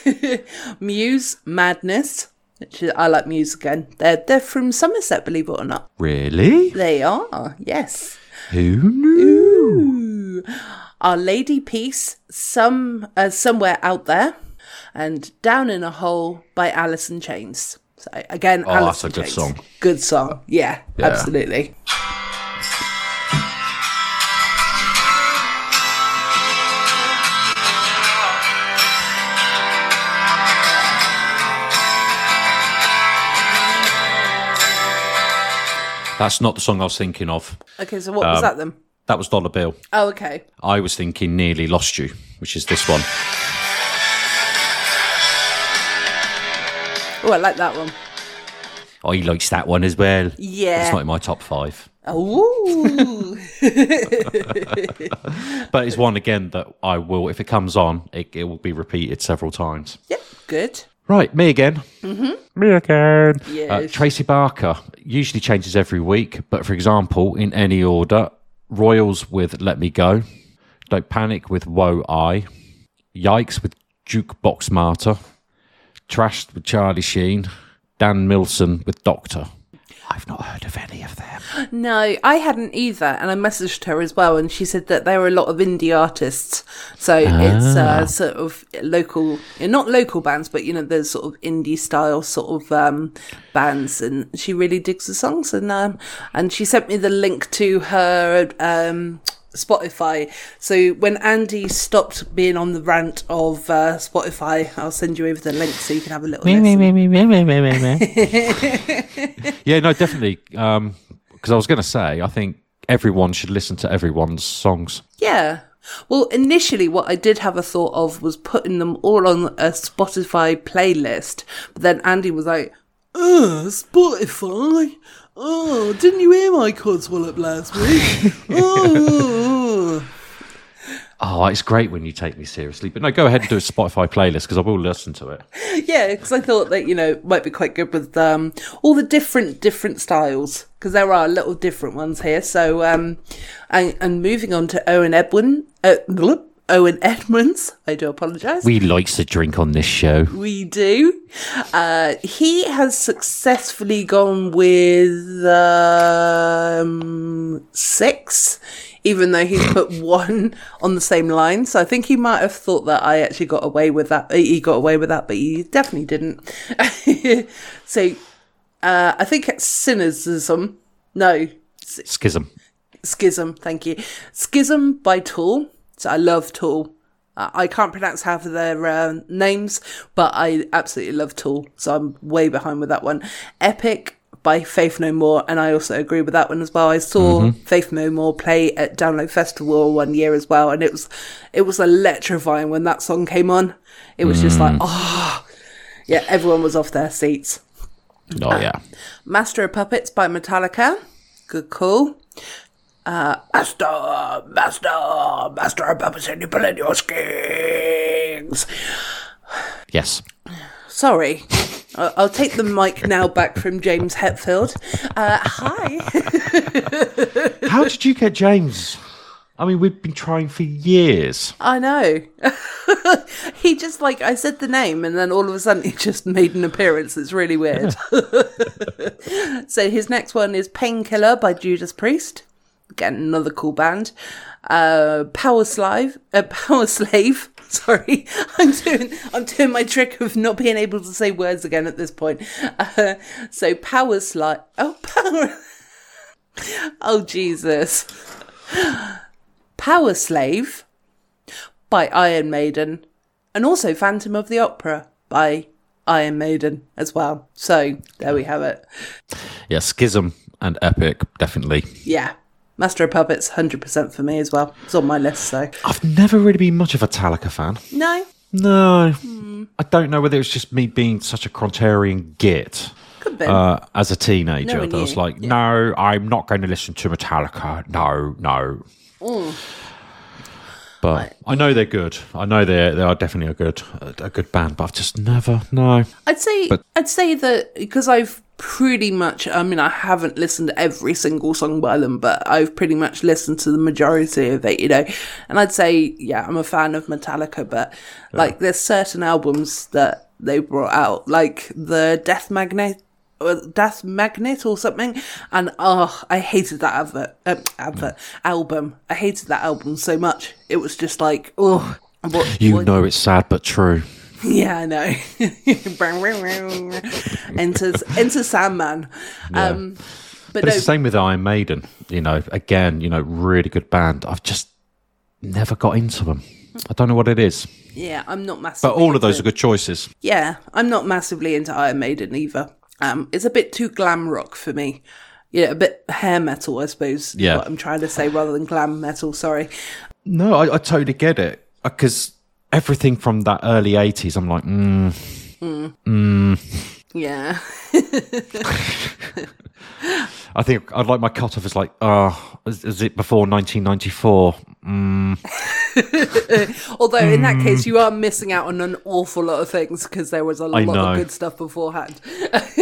Muse Madness. Which is, I like Muse again. They're they're from Somerset, believe it or not. really? They are, yes. Who knew? Ooh. Our Lady Peace, some uh, somewhere out there, and Down in a Hole by Alice in Chains. So again, Oh, that's a good song. Good song, yeah, Yeah. absolutely. That's not the song I was thinking of. Okay, so what Um, was that then? That was Dollar Bill. Oh, okay. I was thinking Nearly Lost You, which is this one. Oh, I like that one. Oh, he likes that one as well. Yeah. It's not in my top five. Ooh. But it's one, again, that I will, if it comes on, it, it will be repeated several times. yep, good. Right, me again. Me again. Yes. Uh, Tracy Barker usually changes every week, but for example, in any order, Royals with Let Me Go, Don't Panic with Woe I, Yikes with Jukebox Martyr, Trashed with Charlie Sheen, Dan Milson with Doctor. I've not heard of any of them. No, I hadn't either, and I messaged her as well, and she said that there are a lot of indie artists. So it's uh, sort of local, not local bands, but you know, there's sort of indie style sort of um, bands, and she really digs the songs. And um, and she sent me the link to her um, Spotify. So when Andy stopped being on the rant of uh, Spotify, I'll send you over the link so you can have a little Me, listen. Yeah, no, definitely. Because I was going to say, I think everyone should listen to everyone's songs. Yeah. Well, initially, what I did have a thought of was putting them all on a Spotify playlist. But then Andy was like, Uh, Spotify. Oh, didn't you hear my Codswallop last week? oh. Oh, it's great when you take me seriously. But no, go ahead and do a Spotify playlist because I will listen to it. Yeah, because I thought that you know it might be quite good with um, all the different different styles because there are a little different ones here. So um, and, and moving on to Owen Edwin, uh, Owen Edmonds. I do apologise. We likes to drink on this show. We do. Uh, he has successfully gone with um, six, even though he's put one on the same line. So I think he might have thought that I actually got away with that. He got away with that, but he definitely didn't. so uh, I think it's cynicism. No, Schism. Schism, thank you. Schism by Tool. So I love Tool. Uh, I can't pronounce half of their uh, names, but I absolutely love Tool. So I'm way behind with that one. Epic by Faith No More, and I also agree with that one as well. I saw Faith No More play at Download Festival one year as well, and it was it was electrifying when that song came on. It was just like, oh, yeah, everyone was off their seats. Oh, yeah. Master of Puppets by Metallica. Good call. Uh, Master, Master, Master of Puppets, and you pull in your strings. Yes. Sorry. I'll take the mic now back from James Hetfield. Uh, hi. How did you get James? I mean, we've been trying for years. I know. he just like I said the name, and then all of a sudden he just made an appearance. It's really weird. so his next one is Painkiller by Judas Priest. Again, another cool band. Uh, Power Slave. Uh, Power Slave. Sorry, I'm doing I'm doing my trick of not being able to say words again at this point. Uh, so Power Slave. Oh, Power. oh Jesus. Power Slave by Iron Maiden, and also Phantom of the Opera by Iron Maiden as well. So there we have it. Yeah, Schism and Epic, definitely. Yeah. Master of Puppets, 100% for me as well. It's on my list, so. I've never really been much of a Metallica fan. No, No. I don't know whether it's just me being such a contrarian git could be. uh, as a teenager Knowing that I was like, no, I'm not going to listen to Metallica. No, no. Mm. But I know they're good. I know they they are definitely a good a, a good band. But I've just never no. I'd say But- I'd say that because I've pretty much I mean I haven't listened to every single song by them, but I've pretty much listened to the majority of it, you know. And I'd say yeah, I'm a fan of Metallica, but like there's certain albums that they brought out, like the Death Magnet Death Magnet or something, and oh, I hated that advert, uh, advert album. I hated that album so much. It was just like oh, what, You what- know it's sad but true. Yeah, I know. enter, enter Sandman. Um, but, But no, it's the same with Iron Maiden. You know, again, you know, really good band. I've just never got into them. I don't know what it is. yeah, I'm not massively. But all of those are good choices. Yeah, I'm not massively into Iron Maiden either. Um, it's a bit too glam rock for me. Yeah, a bit hair metal, I suppose. Yeah. what I'm trying to say rather than glam metal. Sorry. No, I, I totally get it because everything from that early '80s, I'm like, mm, Yeah. I think I'd like my cutoff is like, oh, is, is it before 1994? Although in that case, you are missing out on an awful lot of things because there was a lot know. of good stuff beforehand.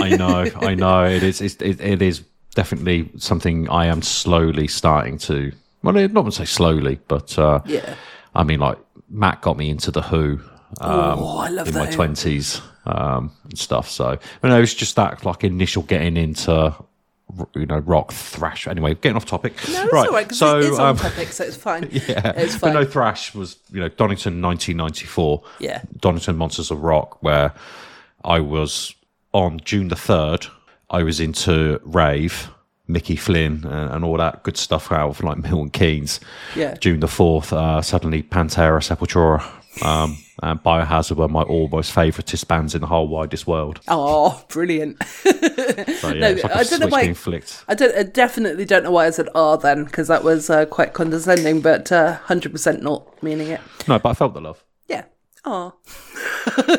I know, I know. It is, it, it is definitely something I am slowly starting to. Well, not to say slowly, but uh, Yeah. I mean, like Matt got me into the Who. Um, oh, in my twenties um, and stuff. So, but no, it's just that like initial getting into you know rock thrash. Anyway, getting off topic. No, it's all right. so it's on um, topic, so it's fine. yeah, it's but fine. no, thrash was you know Donington, nineteen ninety four. Yeah. Donington Monsters of Rock, where I was on June the third. I was into rave. Mickey Finn and, and all that good stuff out of like Milton Keynes. Yeah. June the 4th, uh, suddenly Pantera, Sepultura, um, and Biohazard were my almost favouriteest bands in the whole widest world. Oh, brilliant. So, yeah, No, like I don't know why- flicked. I don't. I definitely don't know why I said "ah" then, because that was uh, quite condescending, but uh, hundred percent not meaning it. No, but I felt the love. Oh,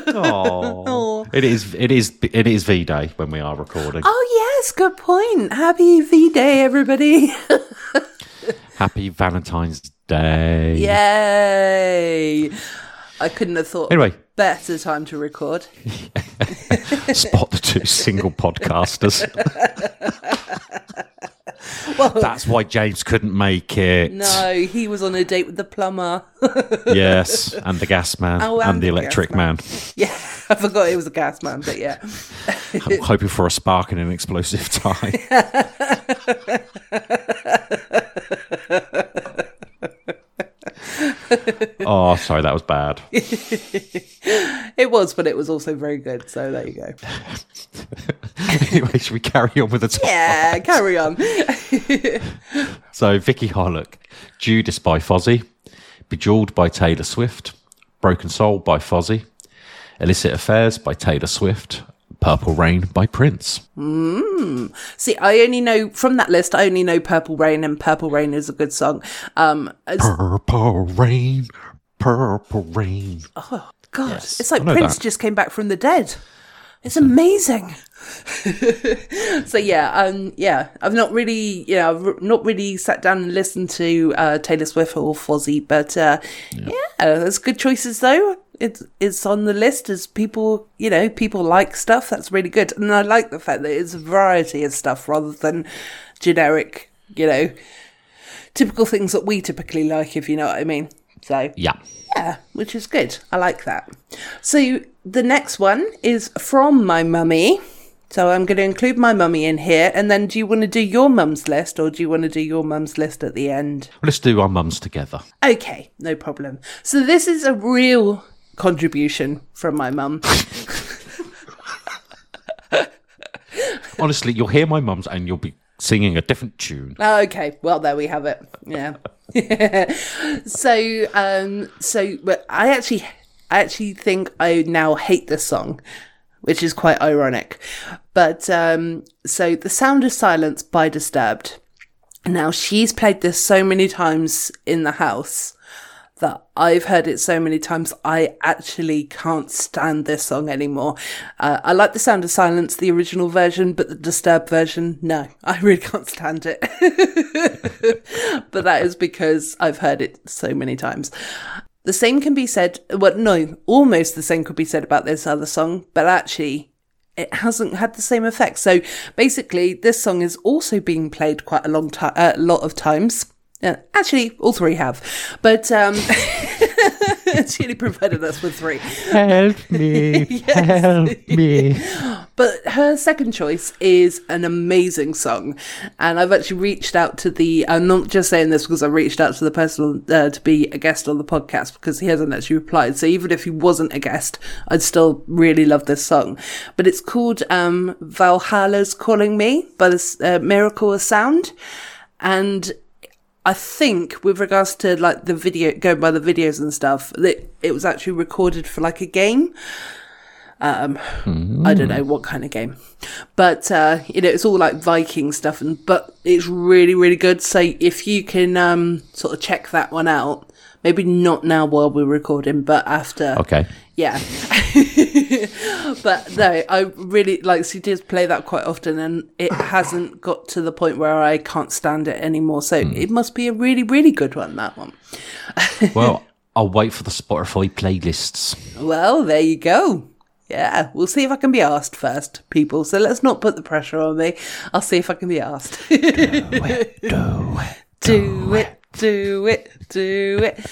Oh, it is. It is. It is V Day when we are recording. oh yes, good point. Happy V Day, everybody! Happy Valentine's Day. Yay! I couldn't have thought Anyway, better time to record. spot the two single podcasters. That's why James couldn't make it. No, he was on a date with the plumber. Yes, and the gas man Oh, and, and the the electric gas man. yeah, I forgot it was a gas man, but yeah. I'm hoping for a spark and an explosive tie. oh, sorry, that was bad. It was, but it was also very good. So there you go. anyway, should we carry on with the top? Yeah, carry on. So, Vicky Harlock, Judas by Fozzy, Bejeweled by Taylor Swift, Broken Soul by Fozzy, Illicit Affairs by Taylor Swift, Purple Rain by Prince. See, I only know from that list. I only know Purple Rain, and Purple Rain is a good song. Um, as- Purple Rain, Purple Rain. Oh God, Yes, it's like Prince that. just came back from the dead. It's amazing. so yeah, um, yeah, I've not really, you know, I've not really sat down and listened to uh, Taylor Swift or Fozzy, but uh, yeah. there's good choices though. It's it's on the list as people, you know, people like stuff. That's really good, and I like the fact that it's a variety of stuff rather than generic, you know, typical things that we typically like. If you know what I mean. So Yeah. yeah, which is good. I like that. So the next one is from my mummy. So I'm going to include my mummy in here. And then do you want to do your mum's list or do you want to do your mum's list at the end? Let's do our mums together. Okay, no problem. So this is a real contribution from my mum. Honestly, you'll hear my mums and you'll be singing a different tune. Okay, well there we have it. Yeah. so um so but I actually I actually think I now hate this song, which is quite ironic. But um so The Sound of Silence by Disturbed. Now she's played this so many times in the house that I've heard it so many times, I actually can't stand this song anymore. Uh, I like the sound of silence, the original version, but the disturbed version, no, I really can't stand it. but that is because I've heard it so many times. The same can be said, well, no, almost the same could be said about this other song, but actually, it hasn't had the same effect. So basically, this song is also being played quite a long time, a lot of times. Uh, actually, all three have, but um, she only provided us with three. Help me, help me. But her second choice is an amazing song, and I've actually reached out to the. I'm not just saying this because I reached out to the person uh, to be a guest on the podcast because he hasn't actually replied. So even if he wasn't a guest, I'd still really love this song. But it's called um, Valhalla's "Calling Me" by the uh, Miracle of Sound, and I think with regards to like the video, going by the videos and stuff, that it was actually recorded for like a game. Um, I don't know what kind of game, but uh, you know, it's all like Viking stuff, and but it's really, really good. So if you can um, sort of check that one out, maybe not now while we're recording, but after. Okay. Yeah. but no, I really like she does play that quite often and it hasn't got to the point where I can't stand it anymore. So hmm. it must be a really, really good one, that one. Well, I'll wait for the Spotify playlists. Well, there you go. Yeah, we'll see if I can be asked first, people. So let's not put the pressure on me. I'll see if I can be asked. do it, do it, do it, do it.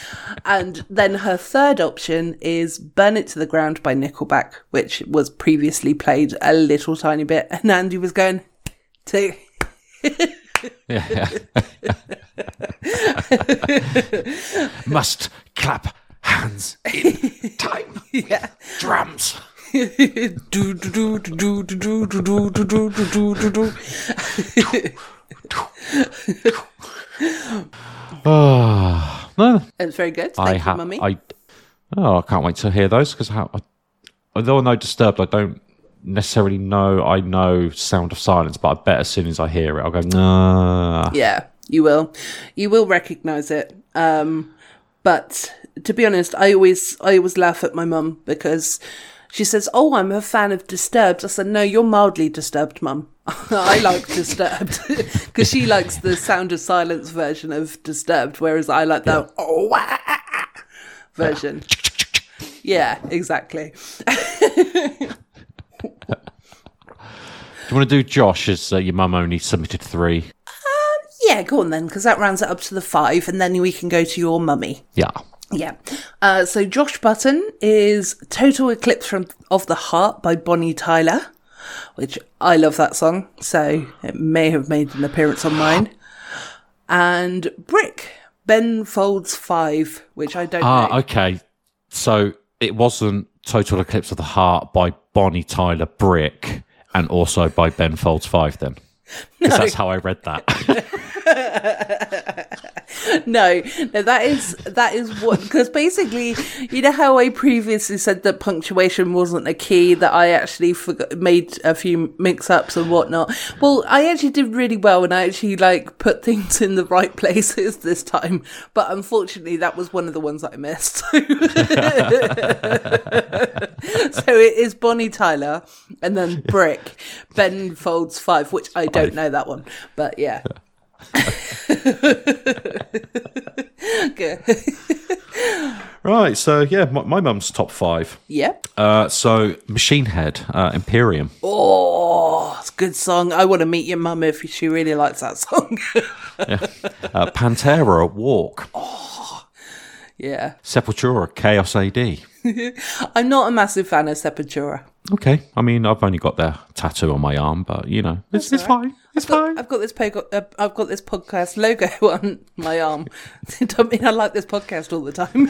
And then her third option is Burn It to the Ground by Nickelback, which was previously played a little tiny bit. And Andy was going to. Yeah. Must clap hands in time. Yeah. Drums. do do do do do do do do do do do do. Oh, no, It's very good. Thank I you, have. mummy. I oh, I can't wait to hear those because although I know Disturbed, I don't necessarily know. I know Sound of Silence, but I bet as soon as I hear it, I'll go nah. Yeah, you will. You will recognize it. Um, but to be honest, I always I always laugh at my mum because she says, "Oh, I'm a fan of Disturbed." I said, "No, you're mildly disturbed, mum. I like Disturbed because she likes the Sound of Silence version of Disturbed, whereas I like the oh wah, ah, ah, version." Yeah, exactly. Do you want to do Josh as uh, your mum only submitted three? Yeah, go on then, because that rounds it up to the five, and then we can go to your mummy. Yeah. Yeah. Uh, so Josh Button is Total Eclipse from of the Heart by Bonnie Tyler, which I love that song, so it may have made an appearance on mine. And Brick, Ben Folds 5, which I don't know. Ah, okay. So it wasn't Total Eclipse of the Heart by Bonnie Tyler Brick and also by Ben Folds 5 then? Because that's how I read that. No, no, that is that is what because basically, you know how I previously said that punctuation wasn't a key that I actually forgot, made a few mix-ups and whatnot. Well, I actually did really well and I actually like put things in the right places this time, but unfortunately, that was one of the ones that I missed. so it is Bonnie Tyler and then Brick Ben Folds Five, which I don't know that one, but yeah. Good. right. So, yeah, my, my mum's top five. yeah. Uh, so, Machine Head, uh, Imperium. Oh, it's a good song. I want to meet your mum if she really likes that song. Uh, Pantera, Walk. Oh, yeah. Sepultura, Chaos AD. I'm not a massive fan of Sepultura. Okay. I mean, I've only got their tattoo on my arm, but, you know, it's, it's fine. It's fine. I've got this po- uh, I've got this podcast logo on my arm. Don't mean I like this podcast all the time.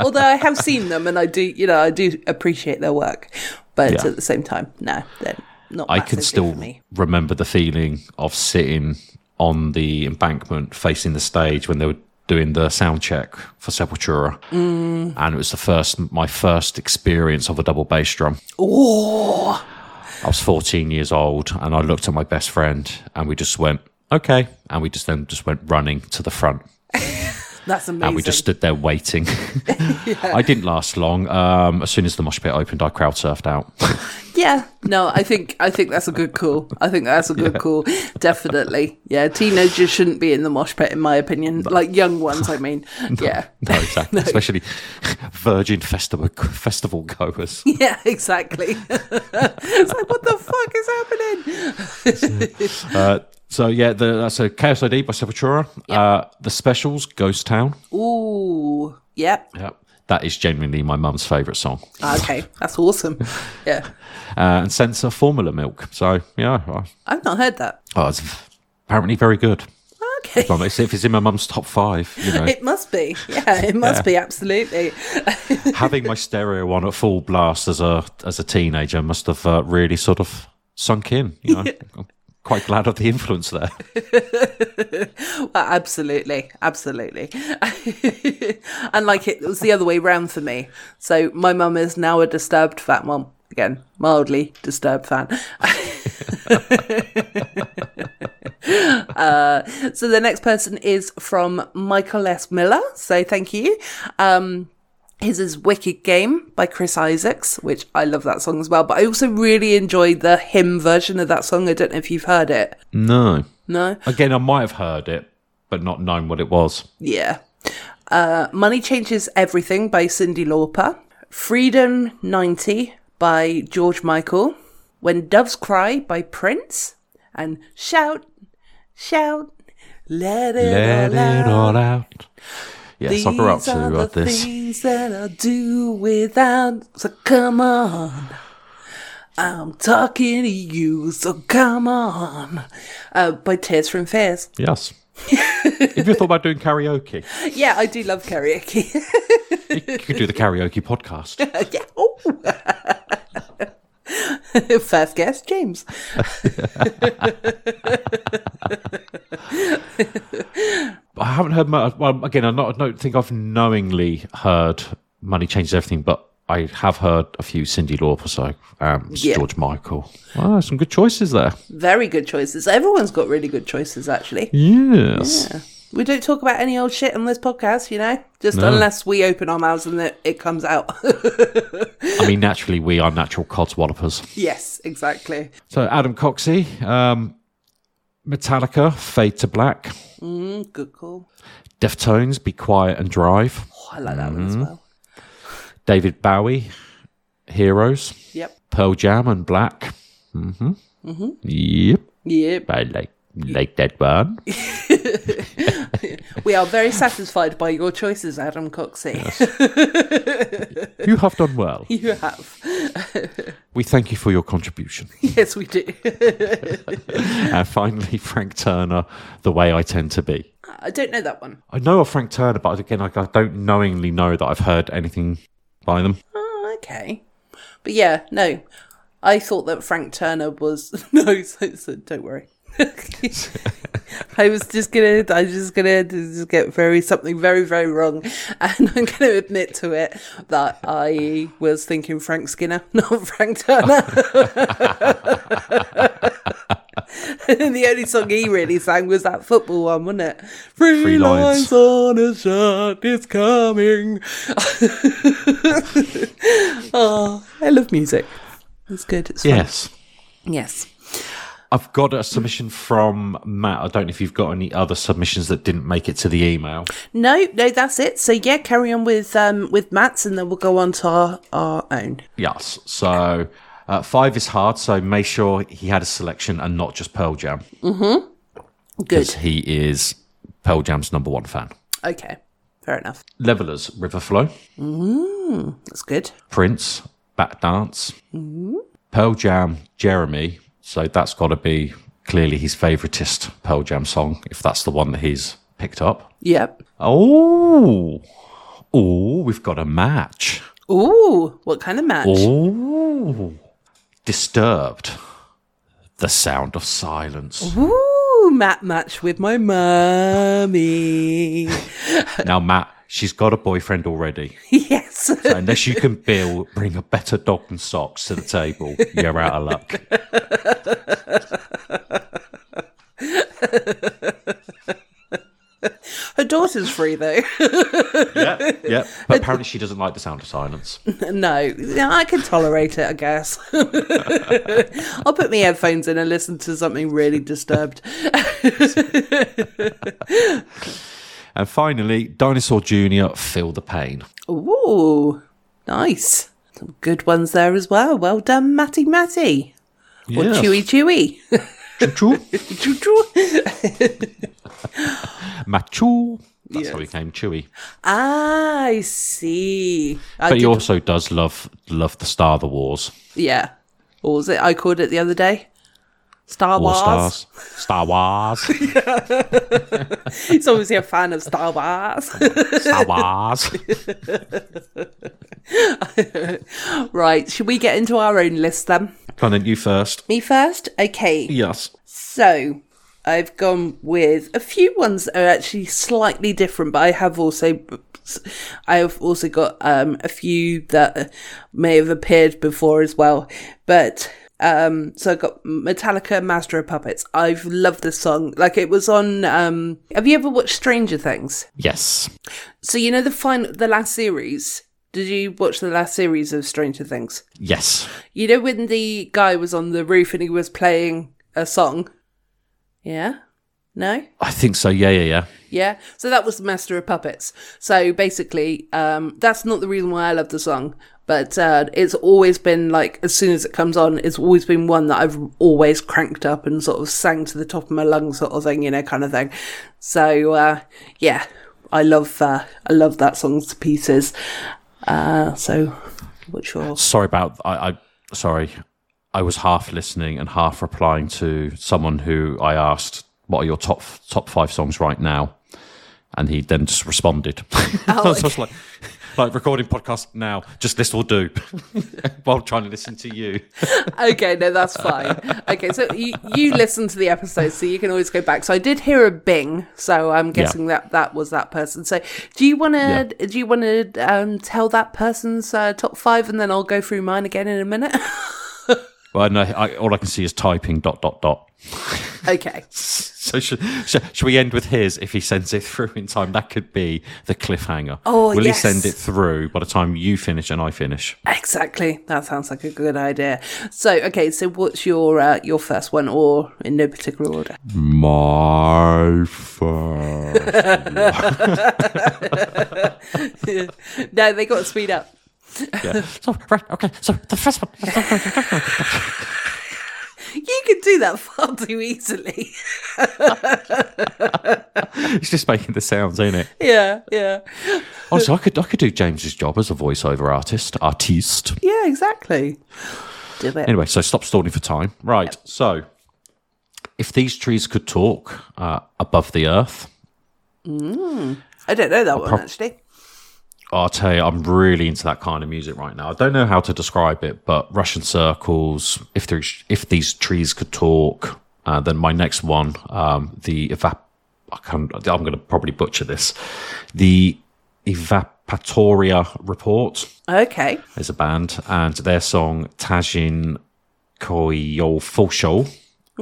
Although I have seen them and I do, you know, I do appreciate their work, but Yeah. at the same time, no, they're not. I can still remember the feeling of sitting on the embankment facing the stage when they were doing the sound check for Sepultura, Mm. and it was the first my first experience of a double bass drum. Oh, I was 14 years old, and I looked at my best friend, and we just went okay, and we just then just went running to the front. that's amazing. And we just stood there waiting. I didn't last long. Um, as soon as the mosh pit opened, I crowd surfed out. Yeah, no, I think I think that's a good call. I think that's a good call. Definitely, yeah. Teenagers shouldn't be in the mosh pit, in my opinion. Like young ones, I mean. Yeah, no, exactly. Especially Virgin festival festival goers. yeah, exactly. it's like, what the fuck is happening? Uh, so yeah, the, that's a Chaos AD by Sepultura. Uh, the specials, Ghost Town. Ooh, yep. Yep. That is genuinely my mum's favourite song. Okay, that's awesome. Yeah, Uh, and Sensor Formula Milk. So yeah, I- I've not heard that. oh, it's apparently very good. Okay. Well, if it's in my mum's top five, you know, It must be. Yeah, it must be absolutely. having my stereo on at full blast as a as a teenager must have uh, really sort of sunk in. You know, quite glad of the influence there. Well, absolutely, absolutely. and like it, was the other way round for me. So my mum is now a disturbed fat mum again, mildly disturbed fan. uh, so the next person is from Michael S. Miller. So thank you. Um, his is Wicked Game by Chris Isaacs, which I love that song as well. But I also really enjoyed the HIM version of that song. I don't know if you've heard it. No, No? again, I might have heard it, but not known what it was. Yeah. Uh, Money Changes Everything by Cyndi Lauper. Freedom 90 by George Michael. When Doves Cry by Prince. And Shout, Shout, Let It Let All it Out. all out. Yes, I grew up are to uh, the this. things that I'll do without. So come on. I'm talking to you, so come on. Uh, by Tears from Fears. Yes. Have you thought about doing karaoke? Yeah, I do love karaoke. You could do the karaoke podcast. yeah. Oh. First guest, James. I haven't heard much. Well, again, I'm not, I don't think I've knowingly heard "Money Changes Everything," but I have heard a few Cyndi Lauper, so um, Yeah. George Michael. Wow, some good choices there. Very good choices. Everyone's got really good choices, actually. Yes. Yeah. We don't talk about any old shit on this podcast, you know? Just No. unless we open our mouths and it, it comes out. I mean, naturally, we are natural codswallopers. yes, exactly. So, Adam Coxey, um, Metallica, Fade to Black, Mm, good call. Deftones, Be Quiet and Drive, Oh, I like that one Mm-hmm. as well. David Bowie, Heroes, Yep. Pearl Jam and Black. Mm-hmm. Mm-hmm. Yep. Yep. I like like that one. We are very satisfied by your choices, Adam Coxey. You have done well. you have. We thank you for your contribution. Yes, we do. and finally, Frank Turner, The Way I Tend to Be. I don't know that one. I know of Frank Turner, but again, like, I don't knowingly know that I've heard anything by them. Oh, okay. But yeah, no. I thought that Frank Turner was no. So, so don't worry. I was just gonna. I was just gonna just get very something very very wrong, and I'm gonna admit to it that I was thinking Frank Skinner, not Frank Turner. and the only song he really sang was that football one, wasn't it? Three, Three lines. lines on a shirt is coming. oh, I love music. It's good. It's. Yes. Yes. I've got a submission from Matt. I don't know if you've got any other submissions that didn't make it to the email. No, no, that's it. So yeah, carry on with um with Matt's, and then we'll go on to our, our own. Yes. So uh, five is hard, so make sure he had a selection and not just Pearl Jam. Mm-hmm. Good. Because he is Pearl Jam's number one fan. Okay. Fair enough. Levellers, River Flow, That's good. Prince, Bat Dance, Mm. Pearl Jam, Jeremy. So that's got to be clearly his favouriteest Pearl Jam song, if that's the one that he's picked up. Yep. Oh, oh, we've got a match. Ooh, what kind of match? Oh, Disturbed. The Sound of Silence. Ooh, Matt match with my mummy. now, Matt, she's got a boyfriend already. yes. So unless you can Bill bring a better dog than socks to the table, you're out of luck. Her daughter's free though. yeah, yeah. But apparently she doesn't like the sound of silence. no, I can tolerate it, I guess. I'll put my headphones in and listen to something really disturbed. And finally, Dinosaur Jr. Feel the Pain. Ooh, nice. Some good ones there as well. Well done, Matty Matty. Or Yes. Chewy Chewy. Choo-choo. Choo-choo. Machu. That's Yes. how he came Chewy. Ah, I see. I But he did- also does love love the Star the Wars. Yeah. What was it? I called it the other day. Star Wars. Stars. Star Wars. He's obviously a fan of Star Wars. Star Wars. right. Should we get into our own list then? On, you first. Me first? Okay. Yes. So I've gone with a few ones that are actually slightly different, but I have also I have also got um, a few that may have appeared before as well. But um, so I got Metallica, Master of Puppets. I've loved this song. Like it was on. Um, have you ever watched Stranger Things? Yes. So you know the final, the last series. Did you watch the last series of Stranger Things? Yes. You know when the guy was on the roof and he was playing a song? Yeah? No? I think so. Yeah, yeah, yeah. Yeah? So that was the Master of Puppets. So basically, um, that's not the reason why I love the song, but uh, it's always been like, as soon as it comes on, it's always been one that I've always cranked up and sort of sang to the top of my lungs, sort of thing, you know, kind of thing. So, uh, yeah. I love, uh, I love that song to pieces. Uh, so, what's your Sorry about. I, I. Sorry. I was half listening and half replying to someone who I asked, "What are your top top five songs right now?" And he then just responded. Was just like, like recording podcast now. Just this will do. While trying to listen to you. okay, no, that's fine. Okay, so you, you listen to the episode, so you can always go back. So I did hear a bing, so I'm guessing that that was that person. So do you want to Yeah. do you want to um, tell that person's uh, top five, and then I'll go through mine again in a minute? Well, no. I, all I can see is typing dot dot dot. Okay. So should, should, should we end with his if he sends it through in time? That could be the cliffhanger. Oh, Will yes. he send it through by the time you finish and I finish? Exactly. That sounds like a good idea. So, okay, so what's your uh, your first one or in no particular order? My first. no, they got to speed up. Yeah. So, right, okay. So the first one. You can do that far too easily. He's just making the sounds, ain't it? yeah, yeah. Also, I could I could do James's job as a voiceover artist, artiste. Yeah, exactly. Do it. Anyway, so stop stalling for time. Right. So, if these trees could talk uh, above the earth, I don't know that one, actually. I'll tell you, I'm really into that kind of music right now. I don't know how to describe it, but Russian circles. If there, if these trees could talk, uh, then my next one, um, the evap. I can't, I'm going to probably butcher this. The Evapatoria Report Okay. is a band, and their song Tajin Koyofosho.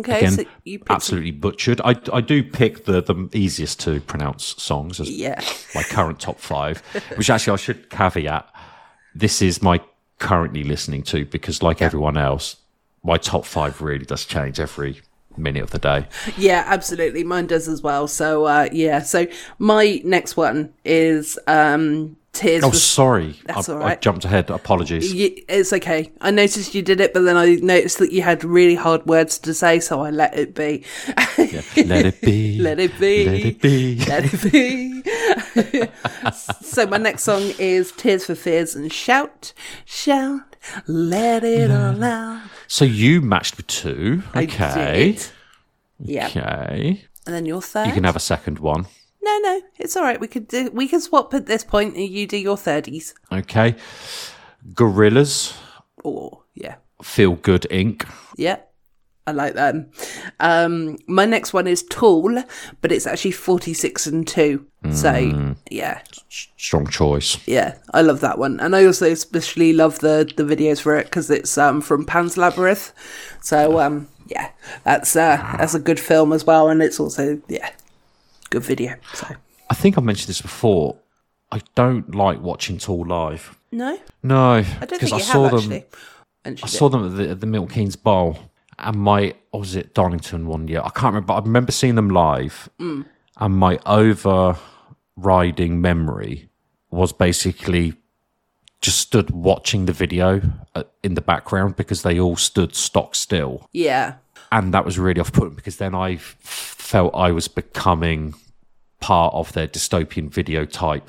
Okay, Again, so you absolutely butchered. I, I do pick the, the easiest to pronounce songs as Yeah. my current top five, which actually I should caveat. This is my currently listening to because, like everyone else, my top five really does change every minute of the day. Yeah, absolutely. Mine does as well. So, uh, yeah. So, my next one is um, Tears Oh, for sorry, That's I, all I jumped ahead. Apologies. Y- It's okay. I noticed you did it, but then I noticed that you had really hard words to say, so I let it be. Yeah. Let it be. Let it be. Let it be. Let it be. so my next song is Tears for Fears and Shout, Shout, Let It All Out. So you matched with two. Okay. Yeah. Okay. And then your third. You can have a second one. No, no, it's all right. We could do. We can swap at this point, and you do your thirties. Okay. Gorillaz. Or yeah, Feel Good Inc. yeah, I like that. Um, my next one is Tool, but it's actually forty six and two. So yeah, Strong choice. yeah, I love that one, and I also especially love the the videos for it because it's um from Pan's Labyrinth. So um yeah, that's uh that's a good film as well, and it's also yeah, good video. So I think I've mentioned this before. I don't like watching Tool live. no, No, I don't think I, you saw have them. actually. I saw them at the, at the Milton Keynes Bowl, and my or was it Donington one year? I can't remember. I remember seeing them live, Mm. and my overriding memory was basically just stood watching the video uh, in the background because they all stood stock still, yeah, and that was really off-putting because then I felt I was becoming part of their dystopian video type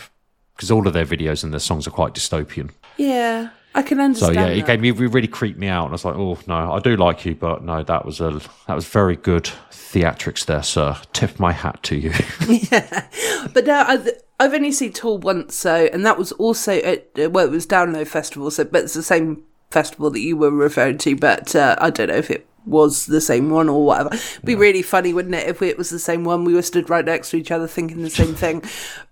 because all of their videos and their songs are quite dystopian. yeah, I can understand. So yeah, it gave me it really creeped me out, and I was like, "Oh no, I do like you, but no, that was a that was very good theatrics there, sir. Tip my hat to you." yeah, But now I've, I've only seen Tool once, so and that was also at well, it was Download Festival, so but it's the same festival that you were referring to, but uh, I don't know if it was the same one or whatever. It'd be really funny, wouldn't it, if it was the same one? We were stood right next to each other thinking the same thing,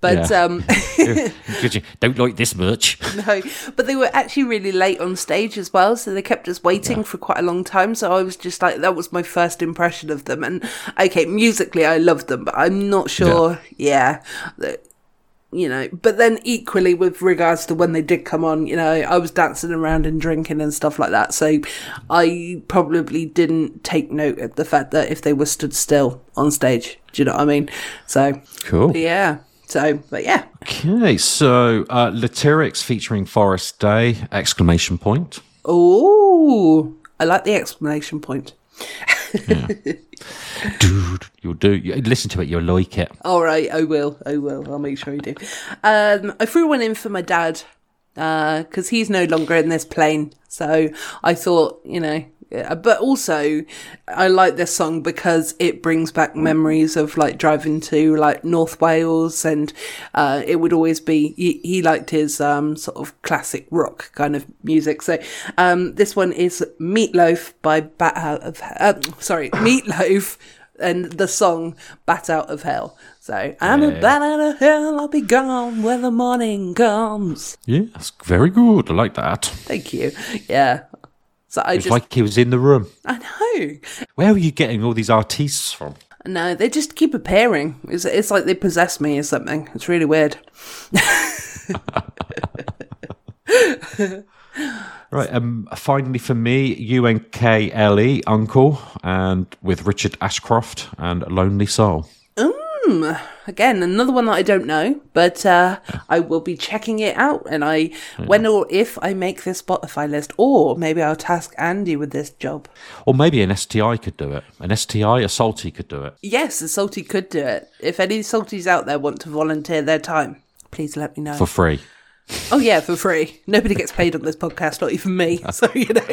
but Yeah. um. Don't like this much? No, but they were actually really late on stage as well, so they kept us waiting for quite a long time. So I was just like, that was my first impression of them. And okay, musically, I loved them, but I'm not sure, yeah, that, you know. But then equally, with regards to when they did come on, you know, I was dancing around and drinking and stuff like that. So I probably didn't take note of the fact that if they were stood still on stage, do you know what I mean? So Cool. yeah. So, but yeah, Okay, so uh, Lytyrix featuring Forest Day! Exclamation point. Oh, I like the exclamation point. Dude, you'll do. You, listen to it, you'll like it. All right, I will. I will. I'll make sure you do. Um, I threw one in for my dad because he's no longer in this plane. So I thought, you know, but also I like this song because it brings back memories of like driving to like North Wales, and uh, it would always be he, he liked his um, sort of classic rock kind of music. So um, this one is Meatloaf by Bat Out of uh, sorry Meatloaf and the song Bat Out of Hell. So I'm a bat out of hell, I'll be gone when the morning comes. Yeah, that's very good. I like that. Thank you. Yeah. So I It's just, like he was in the room. I know. Where are you getting all these artistes from? No, they just keep appearing. It's, it's like they possess me or something. It's really weird. Right. Um. Finally, for me, U N K L E, Uncle, and with Richard Ashcroft and Lonely Soul. Again, another one that I don't know, but uh, I will be checking it out. And I, when or if I make this Spotify list, or maybe I'll task Andy with this job. Or maybe an STI could do it. An STI, a salty could do it. Yes, a salty could do it. If any salties out there want to volunteer their time, please let me know. for free. oh yeah, for free. Nobody gets paid on this podcast, not even me. So you know,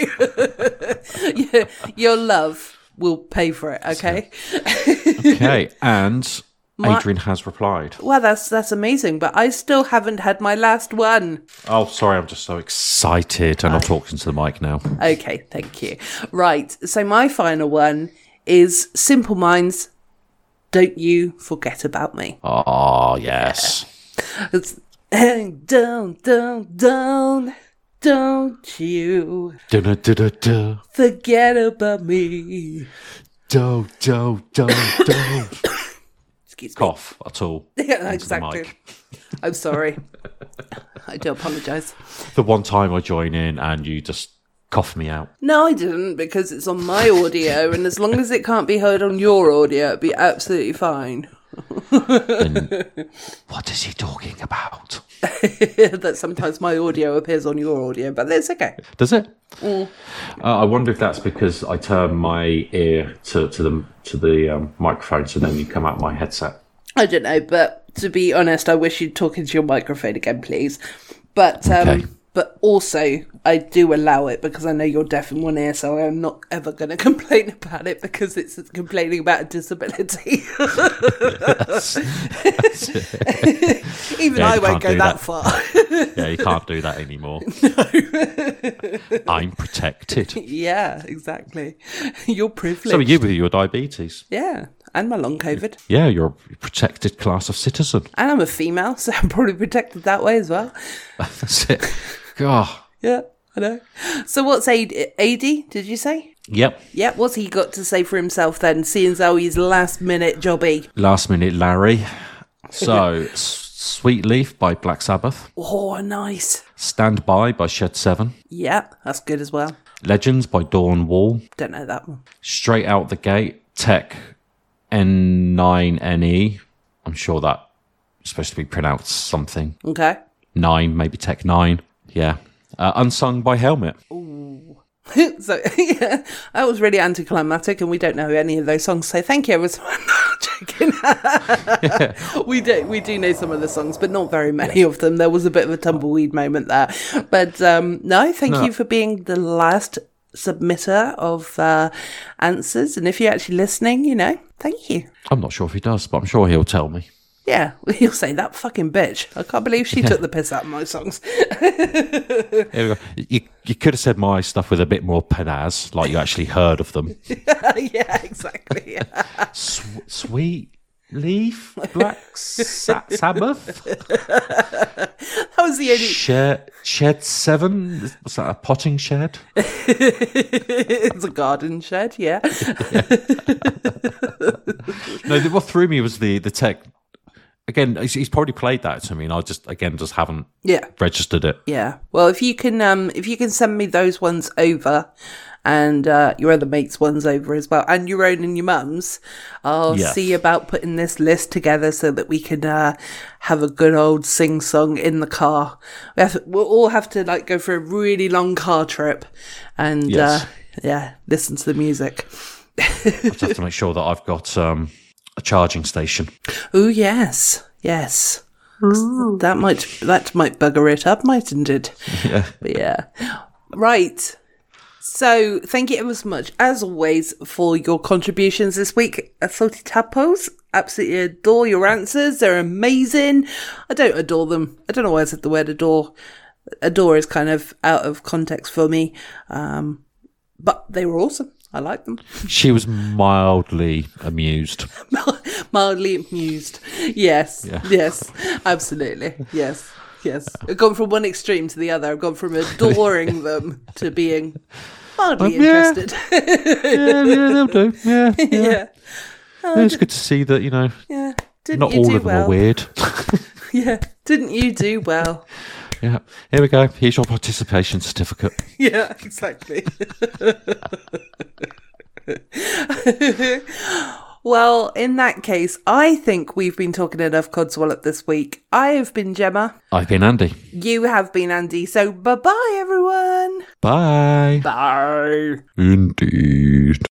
your, your love will pay for it. Okay. Okay. and Adrian has replied. Well, that's that's amazing, but I still haven't had my last one. Oh, sorry. I'm just so excited. And I'm talking to the mic now. Okay, thank you. Right, so my final one is Simple Minds. Don't you forget about me? Oh, yes. It's don't, don't, don't, don't you forget about me. Don't, don't, don't, do. Excuse me. Cough at all. Yeah, exactly. I'm sorry. I do apologise. The one time I join in and you just cough me out. No, I didn't because it's on my audio, and as long as it can't be heard on your audio, it'd be absolutely fine. Then what is he talking about? that sometimes my audio appears on your audio, but that's okay. Does it? Uh, I wonder if that's because I turn my ear to, to the to the um, microphone, so then you come out my headset. I don't know, but to be honest, I wish you'd talk into your microphone again, please. But um, Okay. But also, I do allow it because I know you're deaf in one ear, so I'm not ever going to complain about it because it's complaining about a disability. Even Yeah, I won't go that, that. far. Yeah, you can't do that anymore. I'm protected. yeah, exactly. You're privileged. So are you with your diabetes? Yeah, and my long COVID. Yeah, you're a protected class of citizen. And I'm a female, so I'm probably protected that way as well. That's it. God. Yeah, I know. So what's AD, AD did you say? Yep. Yep. what's he got to say for himself then, seeing as how he's last minute jobby? Last minute, Larry. So, Sweet Leaf by Black Sabbath. Oh, nice. Stand By by Shed 7. Yeah, that's good as well. Legends by Dawn Wall. Don't know that one. Straight Out the Gate, Tech N9NE. I'm sure that's supposed to be pronounced something. Okay. 9, maybe Tech 9. Yeah. Uh, Unsung by Helmet. so yeah, that was really anticlimactic, and we don't know any of those songs. So thank you, everyone. Joking. we do we do know some of the songs, but not very many of them. There was a bit of a tumbleweed moment there, but um, no, thank No. you for being the last submitter of uh, answers. And if you're actually listening, you know, thank you. I'm not sure if he does, but I'm sure he'll tell me. Yeah, you'll say that fucking bitch. I can't believe she took the piss out of my songs. Here we go. You, you could have said my stuff with a bit more panache, like you actually heard of them. yeah, exactly. Sw- sweet Leaf, Black Sa- Sabbath, That was the only. Shed, shed Seven. Was that a potting shed? it's a garden shed. Yeah. No, what threw me was the the tech. Again, he's, he's probably played that to me, and I just again just haven't Yeah. registered it. Yeah. Well, if you can, um, if you can send me those ones over, and uh, your other mates' ones over as well, and your own and your mum's, I'll see about putting this list together so that we can uh, have a good old sing song in the car. We have to, we'll all have to like go for a really long car trip, and Yes. uh, yeah, listen to the music. I just have to make sure that I've got um, a charging station. Oh yes, yes. That might that might bugger it up, mightn't it? Yeah. But yeah. Right. So thank you ever so much, as always, for your contributions this week. Salty Tadpoles, absolutely adore your answers. They're amazing. I don't adore them. I don't know why I said the word adore. Adore is kind of out of context for me. Um, but they were awesome. I like them. She was mildly amused. mildly amused. Yes, yes, absolutely. Yes, yes. I've gone from one extreme to the other. I've gone from adoring them to being Hardly Um, yeah. interested. yeah, yeah, they'll do. Yeah, yeah. yeah. Yeah, it's good to see that you know Yeah. Didn't not you all do of them well? are weird. Yeah. Didn't you do well? Yeah, here we go. Here's your participation certificate. Yeah, exactly. well, in that case, I think we've been talking enough Codswallop this week. I have been Gemma. I've been Andy. You have been Andy. So bye bye, everyone. Bye. Bye. Indeed.